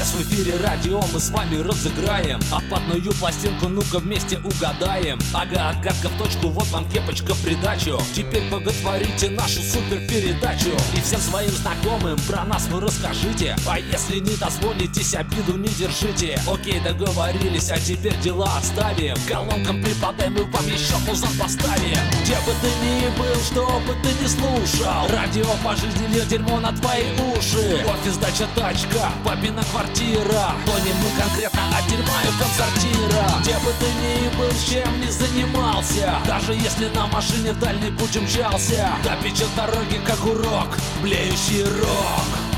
Сейчас в эфире радио мы с вами разыграем Отпадную пластинку, ну-ка вместе угадаем. Ага, отгадка в точку, вот вам кепочка в придачу. Теперь боготворите нашу супер передачу И всем своим знакомым про нас вы расскажите. А если не дозвонитесь, обиду не держите. Окей, договорились, а теперь дела оставим. Колонкам припадаем и вам еще музон поставим. Где бы ты ни был, что бы ты ни слушал. Радио по жизни льет дерьмо на твои уши. Офис, дача, тачка, папина квартира То не мы конкретно, а дерьма и сортира Где бы ты ни был, чем не занимался. Даже если на машине в дальний путь умчался. Да печет дороги, как урок, блеющий рок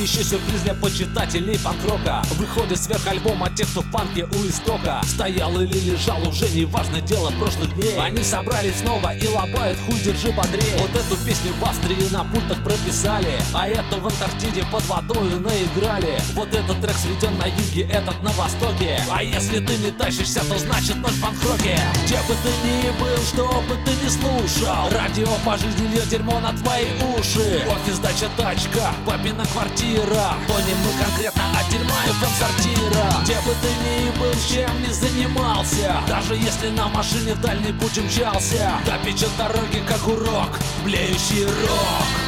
еще сюрприз для почитателей панк-рока Выходит сверх альбома тех, кто в панке у истока. Стоял или лежал, уже не важно дело прошлых дней. Они собрались снова и лобают хуй держи бодрее Вот эту песню в Австрии на пультах прописали. А эту в Антарктиде под водой наиграли. Вот этот трек сведен на юге, этот на востоке. А если ты не тащишься, то значит ноль в панк-роке Где бы ты ни был, что бы ты ни слушал Радио по жизни льет дерьмо на твои уши. Офис, дача, тачка, папина квартира То не мы конкретно, а дерьма и сортира Где бы ты ни был, чем не занимался. Даже если на машине в дальний путь умчался. Да печет дороги, как урок, блеющий рок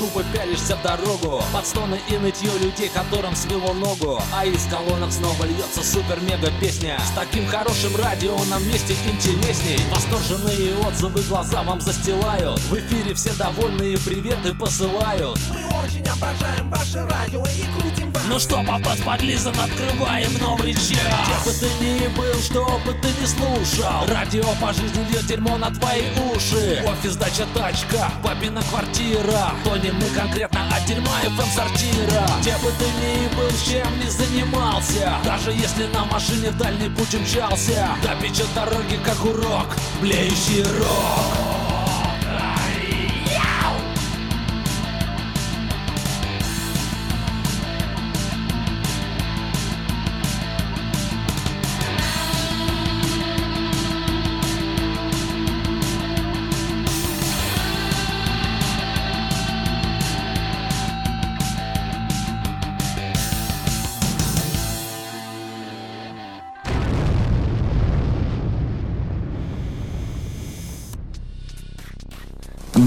тупо пялишься в дорогу. Под стоны и нытье людей, которым свело ногу. А из колонок снова льется супер-мега песня. С таким хорошим радио нам вместе интересней Восторженные отзывы глаза вам застилают. В эфире все довольные приветы посылают. Мы очень обожаем ваше радио и крутим. Ну что, попасть подлизан, открываем новый час Где бы ты ни был, что бы ты ни слушал Радио по жизни льет дерьмо на твои уши. Офис, дача, тачка, папина квартира. То не мы конкретно, а дерьма и сортира. Где бы ты ни был, чем не занимался Даже если на машине в дальний путь умчался. Да печет дороги, как урок, блеющий рок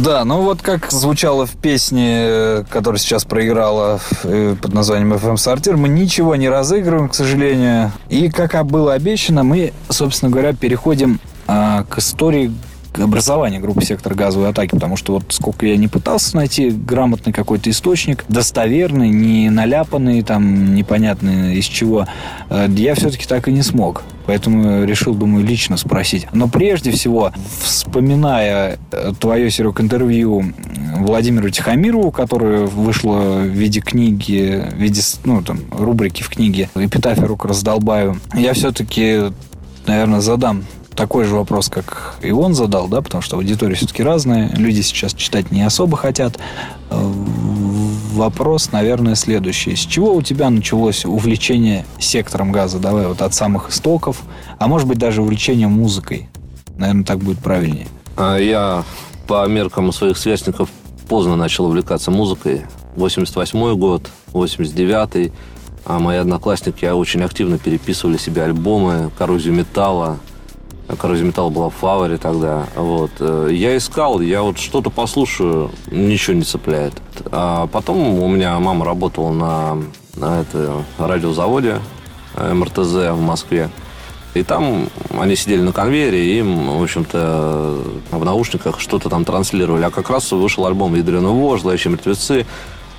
Да, ну вот как звучало в песне, э, которая сейчас проиграла э, под названием FM Сортир, мы ничего не разыгрываем, к сожалению. И как было обещано, мы, собственно говоря, переходим а, к истории образования группы «Сектор газовой атаки», потому что вот сколько я не пытался найти грамотный какой-то источник, достоверный, не наляпанный, там, непонятно из чего, э, я все-таки так и не смог. Поэтому решил, думаю, лично спросить. Но прежде всего, вспоминая э, твое, Серег, интервью Владимиру Тихомирову, которое вышло в виде книги, в виде, ну, там, рубрики в книге «Эпитафия рук раздолбаю», я все-таки, наверное, задам такой же вопрос, как и он задал, да, потому что аудитория все-таки разная, люди сейчас читать не особо хотят. Э, вопрос, наверное, следующий. С чего у тебя началось увлечение сектором газа? Давай вот от самых истоков, а может быть даже увлечение музыкой. Наверное, так будет правильнее. А Я по меркам своих сверстников поздно начал увлекаться музыкой. 88 год, 89 а мои одноклассники очень активно переписывали себе альбомы, коррозию металла, Коррозия металла была в фаворе тогда. Вот. Э, я искал, я вот что-то послушаю, ничего не цепляет. А потом у меня мама работала на, на это, радиозаводе э, МРТЗ в Москве. И там они сидели на конвейере, и им, в общем-то, в наушниках что-то там транслировали. А как раз вышел альбом «Ядреный вождь», «Зловещие мертвецы»,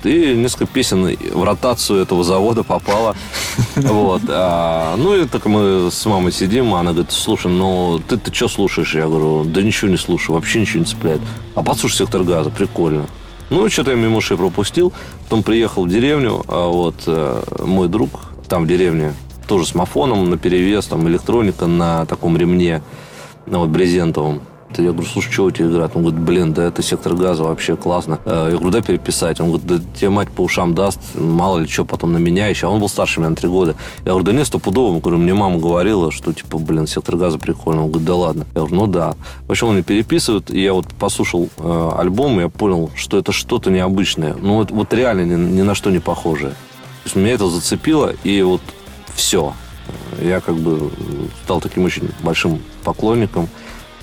и несколько песен в ротацию этого завода попало. Вот. А, ну, и так мы с мамой сидим, она говорит, слушай, ну, ты, ты что слушаешь? Я говорю, да ничего не слушаю, вообще ничего не цепляет. А послушай «Сектор газа», прикольно. Ну, что-то я мимо ушей пропустил. Потом приехал в деревню, а вот э, мой друг там в деревне тоже с мафоном на перевес, там электроника на таком ремне, на вот брезентовом. Я говорю, слушай, что у тебя играет? Он говорит, блин, да это сектор газа вообще классно. Э, я говорю, да переписать. Он говорит, да тебе мать по ушам даст, мало ли что, потом на меня еще. А он был старше меня на три года. Я говорю, да нет, стопудово. Я говорю, мне мама говорила, что типа, блин, сектор газа прикольно. Он говорит, да ладно. Я говорю, ну да. В общем, он мне переписывает, и я вот послушал э, альбом, и я понял, что это что-то необычное. Ну вот, вот реально ни, ни на что не похожее. То есть меня это зацепило, и вот все. Я как бы стал таким очень большим поклонником.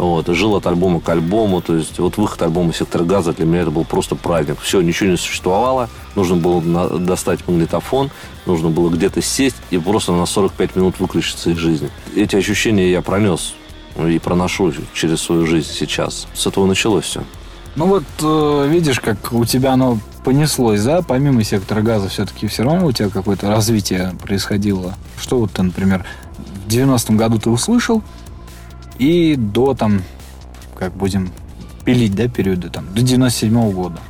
Вот, и жил от альбома к альбому. То есть вот выход альбома «Сектор газа» для меня это был просто праздник. Все, ничего не существовало. Нужно было достать магнитофон, нужно было где-то сесть и просто на 45 минут выключиться из жизни. Эти ощущения я пронес и проношу через свою жизнь сейчас. С этого началось все. Ну вот, э, видишь, как у тебя оно понеслось, да? Помимо сектора газа все-таки все равно у тебя какое-то развитие происходило. Что вот ты, например, в 90-м году ты услышал, и до там, как будем пилить, да, периоды там, до 97 -го года.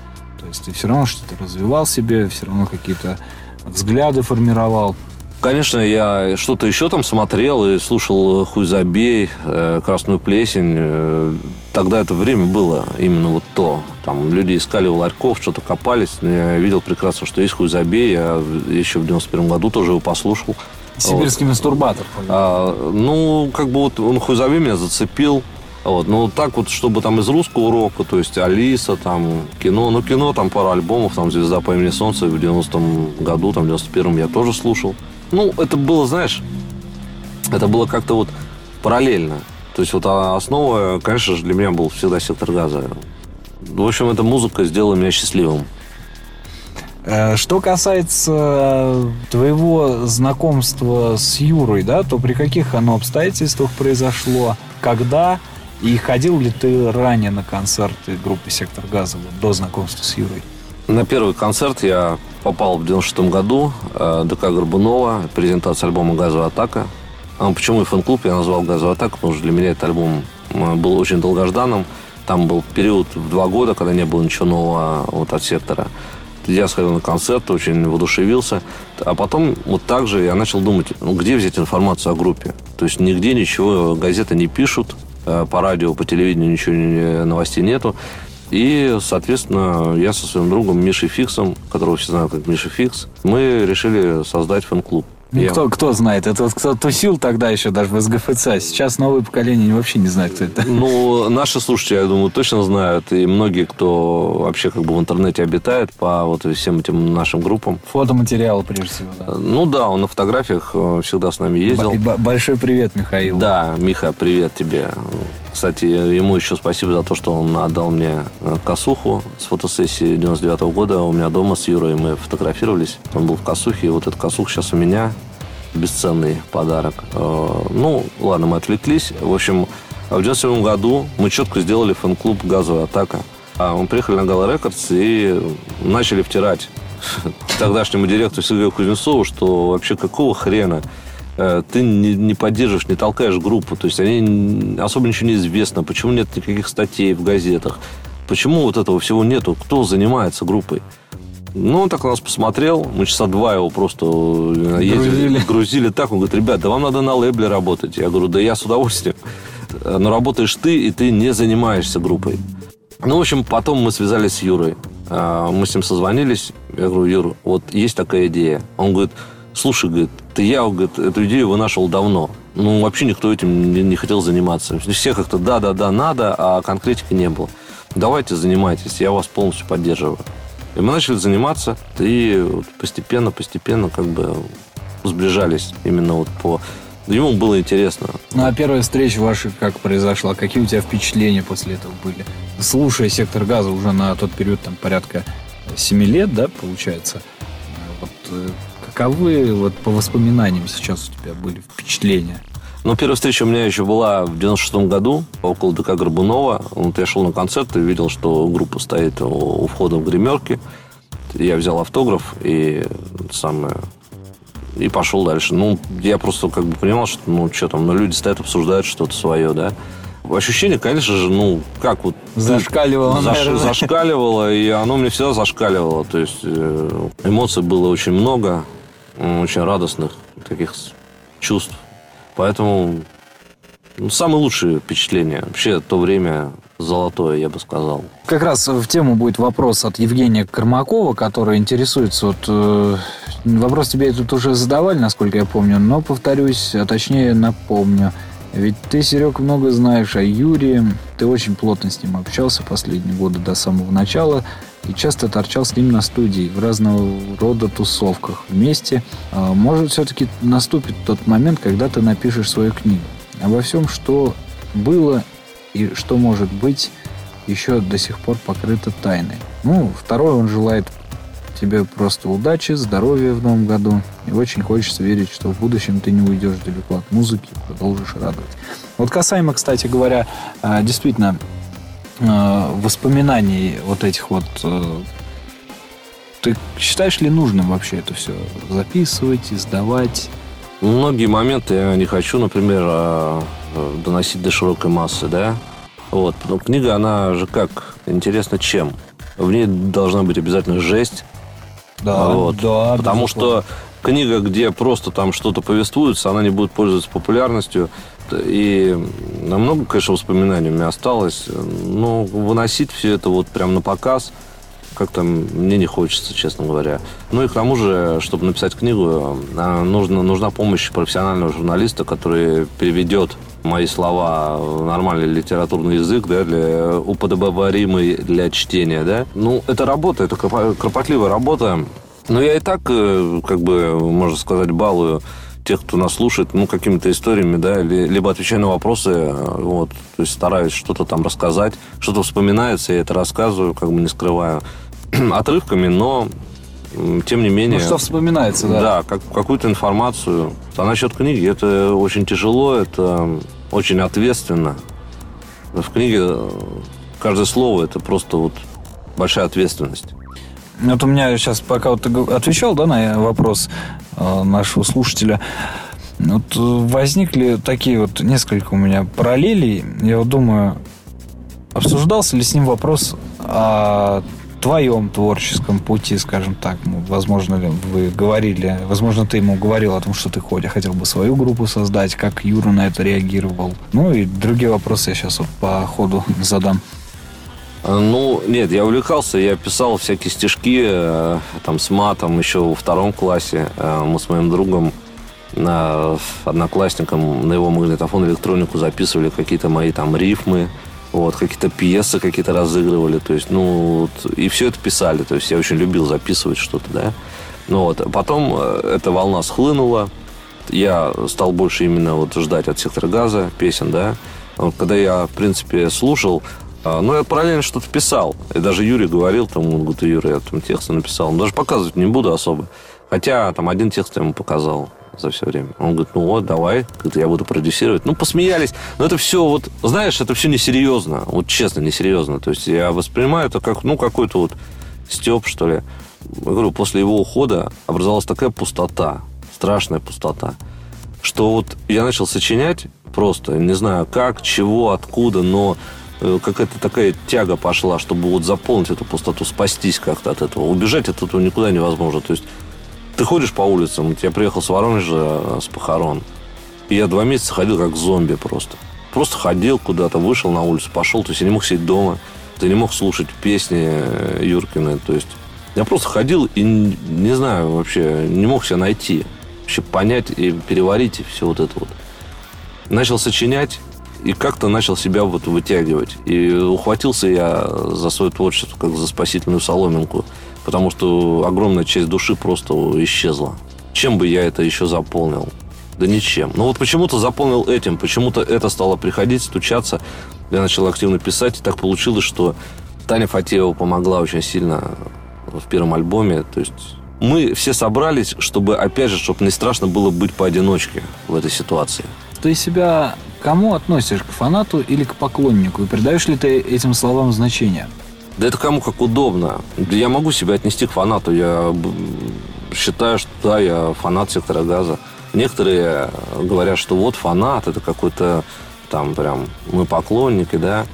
То есть ты все равно что-то развивал себе, все равно какие-то взгляды формировал. Конечно, я что-то еще там смотрел и слушал «Хуй забей», э, «Красную плесень». Э, тогда это время было именно вот то. Там люди искали у ларьков, что-то копались. Я видел прекрасно, что есть «Хуй забей». Я еще в 91 году тоже его послушал. Сибирский вот. мастурбатор. А, ну, как бы вот он «Хуй забей» меня зацепил. Вот, ну, так вот, чтобы там из русского урока, то есть Алиса, там, кино, ну, кино, там, пару альбомов, там, «Звезда по имени Солнце» в 90-м году, там, в 91-м я тоже слушал. Ну, это было, знаешь, это было как-то вот параллельно. То есть вот а основа, конечно же, для меня был всегда сектор газа. В общем, эта музыка сделала меня счастливым. Э, что касается твоего знакомства с Юрой, да, то при каких оно обстоятельствах произошло, когда и ходил ли ты ранее на концерты группы «Сектор газа» до знакомства с Юрой? На первый концерт я попал в 96 году. Э, ДК Горбунова, презентация альбома «Газовая атака». А почему и фэн-клуб я назвал «Газовая атака», потому что для меня этот альбом э, был очень долгожданным. Там был период в два года, когда не было ничего нового вот от сектора. Я сходил на концерт, очень воодушевился. А потом вот так же я начал думать, ну, где взять информацию о группе. То есть нигде ничего, газеты не пишут, э, по радио, по телевидению ничего новостей нету. И, соответственно, я со своим другом Мишей Фиксом, которого все знают как Миша Фикс, мы решили создать фэн-клуб. Ну, кто, кто знает? Это вот кто тусил тогда еще даже в СГФЦ. Сейчас новое поколение вообще не знает, кто это. Ну, наши слушатели, я думаю, точно знают. И многие, кто вообще как бы в интернете обитает по вот всем этим нашим группам. Фотоматериалы, прежде всего, да. Ну да, он на фотографиях э, всегда с нами ездил. Б- большой привет, Михаил. Да, Миха, привет тебе. Кстати, ему еще спасибо за то, что он отдал мне э, косуху с фотосессии 99 -го года. У меня дома с Юрой мы фотографировались. Он был в косухе, и вот этот косух сейчас у меня. Бесценный подарок. Э, ну, ладно, мы отвлеклись. В общем, в 97 году мы четко сделали фэн-клуб «Газовая атака». А мы приехали на Gala Records и начали втирать тогдашнему директору Сергею Кузнецову, что вообще какого хрена ты не, не поддерживаешь, не толкаешь группу. То есть они особо ничего не известно. Почему нет никаких статей в газетах? Почему вот этого всего нету? Кто занимается группой? Ну, он так на нас посмотрел. Мы часа два его просто э, ездили, Грузили. грузили так. Он говорит, ребят, да вам надо на лейбле работать. Я говорю, да я с удовольствием. Э, Но работаешь ты, и ты не занимаешься группой. Ну, в общем, потом мы связались с Юрой. Мы с ним созвонились. Я говорю, Юр, вот есть такая идея. Он говорит, слушай, говорит, ты я, говорит, эту идею вынашивал давно. Ну, вообще никто этим не, не хотел заниматься. Все как-то да-да-да, надо, а конкретики не было. Давайте занимайтесь, я вас полностью поддерживаю. И мы начали заниматься, и вот постепенно-постепенно как бы сближались именно вот по... Ему было интересно. Ну, а первая встреча ваша как произошла? Какие у тебя впечатления после этого были? Слушая «Сектор газа» уже на тот период, там, порядка 7 лет, да, получается? Вот э, каковы вот по воспоминаниям сейчас у тебя были впечатления? Ну, первая встреча у меня еще была в 96 году, около ДК Горбунова. Вот я шел на концерт и видел, что группа стоит у входа в гримерке. Я взял автограф и самое и пошел дальше. Ну, я просто как бы понимал, что, ну, что там, ну, люди стоят, обсуждают что-то свое, да. Ощущение, конечно же, ну, как вот... Зашкаливало, Заш- наверное. Зашкаливало, и оно мне всегда зашкаливало. То есть э, эмоций было очень много, очень радостных таких чувств. Поэтому ну, самые лучшие впечатления. Вообще, то время золотое, я бы сказал. Как раз в тему будет вопрос от Евгения Кормакова, который интересуется. Вот, э, вопрос тебе тут уже задавали, насколько я помню, но повторюсь, а точнее напомню. Ведь ты, Серег, много знаешь о Юрии, ты очень плотно с ним общался последние годы до самого начала и часто торчал с ним на студии в разного рода тусовках вместе. А, Может, все-таки наступит тот момент, когда ты напишешь свою книгу обо всем, что было и что может быть еще до сих пор покрыто тайной. Ну, второе, он желает тебе просто удачи, здоровья в новом году. И очень хочется верить, что в будущем ты не уйдешь далеко от музыки и продолжишь радовать. Вот касаемо, кстати говоря, э, действительно, воспоминаний вот этих вот... э, Ты считаешь ли нужным вообще это все записывать, издавать? Многие моменты я не хочу, например, а, э, доносить до широкой массы, да. Вот. Но книга, она же как? Интересно чем? В ней должна быть обязательно жесть. Вот. да, Потому безусловно. что книга, где просто там что-то повествуется, она не будет пользоваться популярностью. И намного, конечно, воспоминаний меня осталось. Но выносить все это вот прям на показ как-то мне не хочется, честно говоря. Ну и к тому же, чтобы написать книгу, а, нужно, нужна помощь профессионального журналиста, который переведет мои слова в нормальный литературный язык, да, для уподобоваримый для чтения, да. Ну, это работа, это кропо- кропотливая работа. Но я и так, э, как бы, можно сказать, балую тех, кто нас слушает, ну, какими-то историями, да, ли- либо отвечаю на вопросы, э, вот, то есть стараюсь что-то там рассказать, что-то вспоминается, я это рассказываю, как бы не скрываю, отрывками, но, тем не менее... Ну, что вспоминается, да. Да, как, какую-то информацию. А насчет книги, это очень тяжело, это очень ответственно. В книге э, каждое слово это просто вот большая ответственность. Вот у меня сейчас, пока вот ты отвечал, да, на вопрос э, нашего слушателя, вот возникли такие вот несколько у меня параллелей. Я вот думаю, обсуждался ли с ним вопрос о твоем творческом пути, скажем так. Ну, Возможно ли вы говорили, возможно, ты ему говорил о том, что ты хоть хотел бы свою группу создать, как Юра на это реагировал. Ну и другие вопросы я сейчас вот по ходу задам. А, Ну, нет, я увлекался, я писал всякие стишки э, там с матом еще во втором классе. Э, Мы с моим другом, э, одноклассником, на его магнитофон электронику записывали какие-то мои там рифмы, вот, какие-то пьесы какие-то разыгрывали, то есть, ну, вот, и все это писали, то есть я очень любил записывать что-то, да. Ну вот, а потом э, эта волна схлынула, я стал больше именно вот ждать от сектора газа песен, да. Когда я, в принципе, слушал, а, ну, я параллельно что-то писал. И даже Юрий говорил, там, он говорит, Юра, я там тексты написал. Ну, даже показывать не буду особо. Хотя там один текст я ему показал. за все время. Он говорит, ну вот, давай, говорит, я буду продюсировать. Ну, посмеялись. Но это все вот, знаешь, это все несерьезно. Вот честно, несерьезно. То есть я воспринимаю это как, ну, какой-то вот степ, что ли. Я говорю, после его ухода образовалась такая пустота, страшная пустота, что вот я начал сочинять просто, не знаю как, чего, откуда, но какая-то такая тяга пошла, чтобы вот заполнить эту пустоту, спастись как-то от этого. Убежать от этого никуда невозможно. То есть ты ходишь по улицам, я приехал с Воронежа э, с похорон, и я два месяца ходил как зомби просто. Просто ходил куда-то, вышел на улицу, пошел, то есть я не мог сидеть дома, ты не мог слушать песни э, Юркины, то есть я просто ходил и, не знаю, вообще не мог себя найти, вообще понять и переварить и все вот это вот. Начал сочинять, и как-то начал себя вот вытягивать. И ухватился я за свое творчество, как за спасительную соломинку, потому что огромная часть души просто исчезла. Чем бы я это еще заполнил? Да ничем. Но вот почему-то заполнил этим, почему-то это стало приходить, стучаться. Я начал активно писать, и так получилось, что Таня Фатеева помогла очень сильно в первом альбоме. То есть мы все собрались, чтобы, опять же, чтобы не страшно было быть поодиночке в этой ситуации. Ты себя кому относишь, к фанату или к поклоннику? И придаешь ли ты этим словам значение? Да это кому как удобно. Я могу себя отнести к фанату. Я считаю, что да, я фанат сектора газа. Некоторые говорят, что вот фанат, это какой-то там прям мы поклонники, да.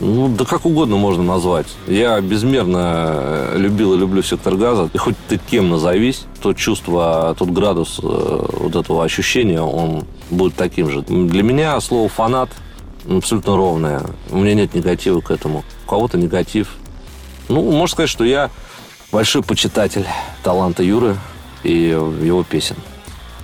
Ну, да как угодно можно назвать. Я безмерно э, любил и люблю сектор газа. И хоть ты кем назовись, то чувство, тот градус э, вот этого ощущения, он будет таким же. Для меня слово «фанат» абсолютно ровное. У меня нет негатива к этому. У кого-то негатив. Ну, можно сказать, что я большой почитатель таланта Юры и его песен.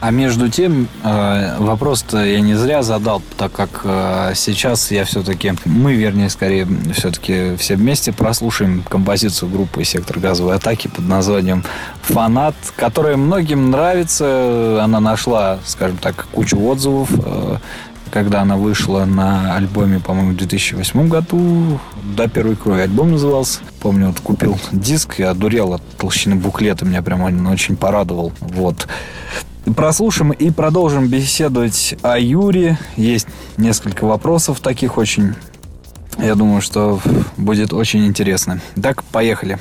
А между тем, э, вопрос-то я не зря задал, так как э, сейчас я все-таки, мы, вернее, скорее, все-таки все вместе прослушаем композицию группы «Сектор газовой атаки» под названием «Фанат», которая многим нравится. Она нашла, скажем так, кучу отзывов э, когда она вышла на альбоме, по-моему, в 2008 году. «До первой крови» альбом назывался. Помню, вот купил диск и одурел от толщины буклета. Меня прям он очень порадовал. Вот. Прослушаем и продолжим беседовать о Юре. Есть несколько вопросов таких очень. Я думаю, что будет очень интересно. Так, поехали.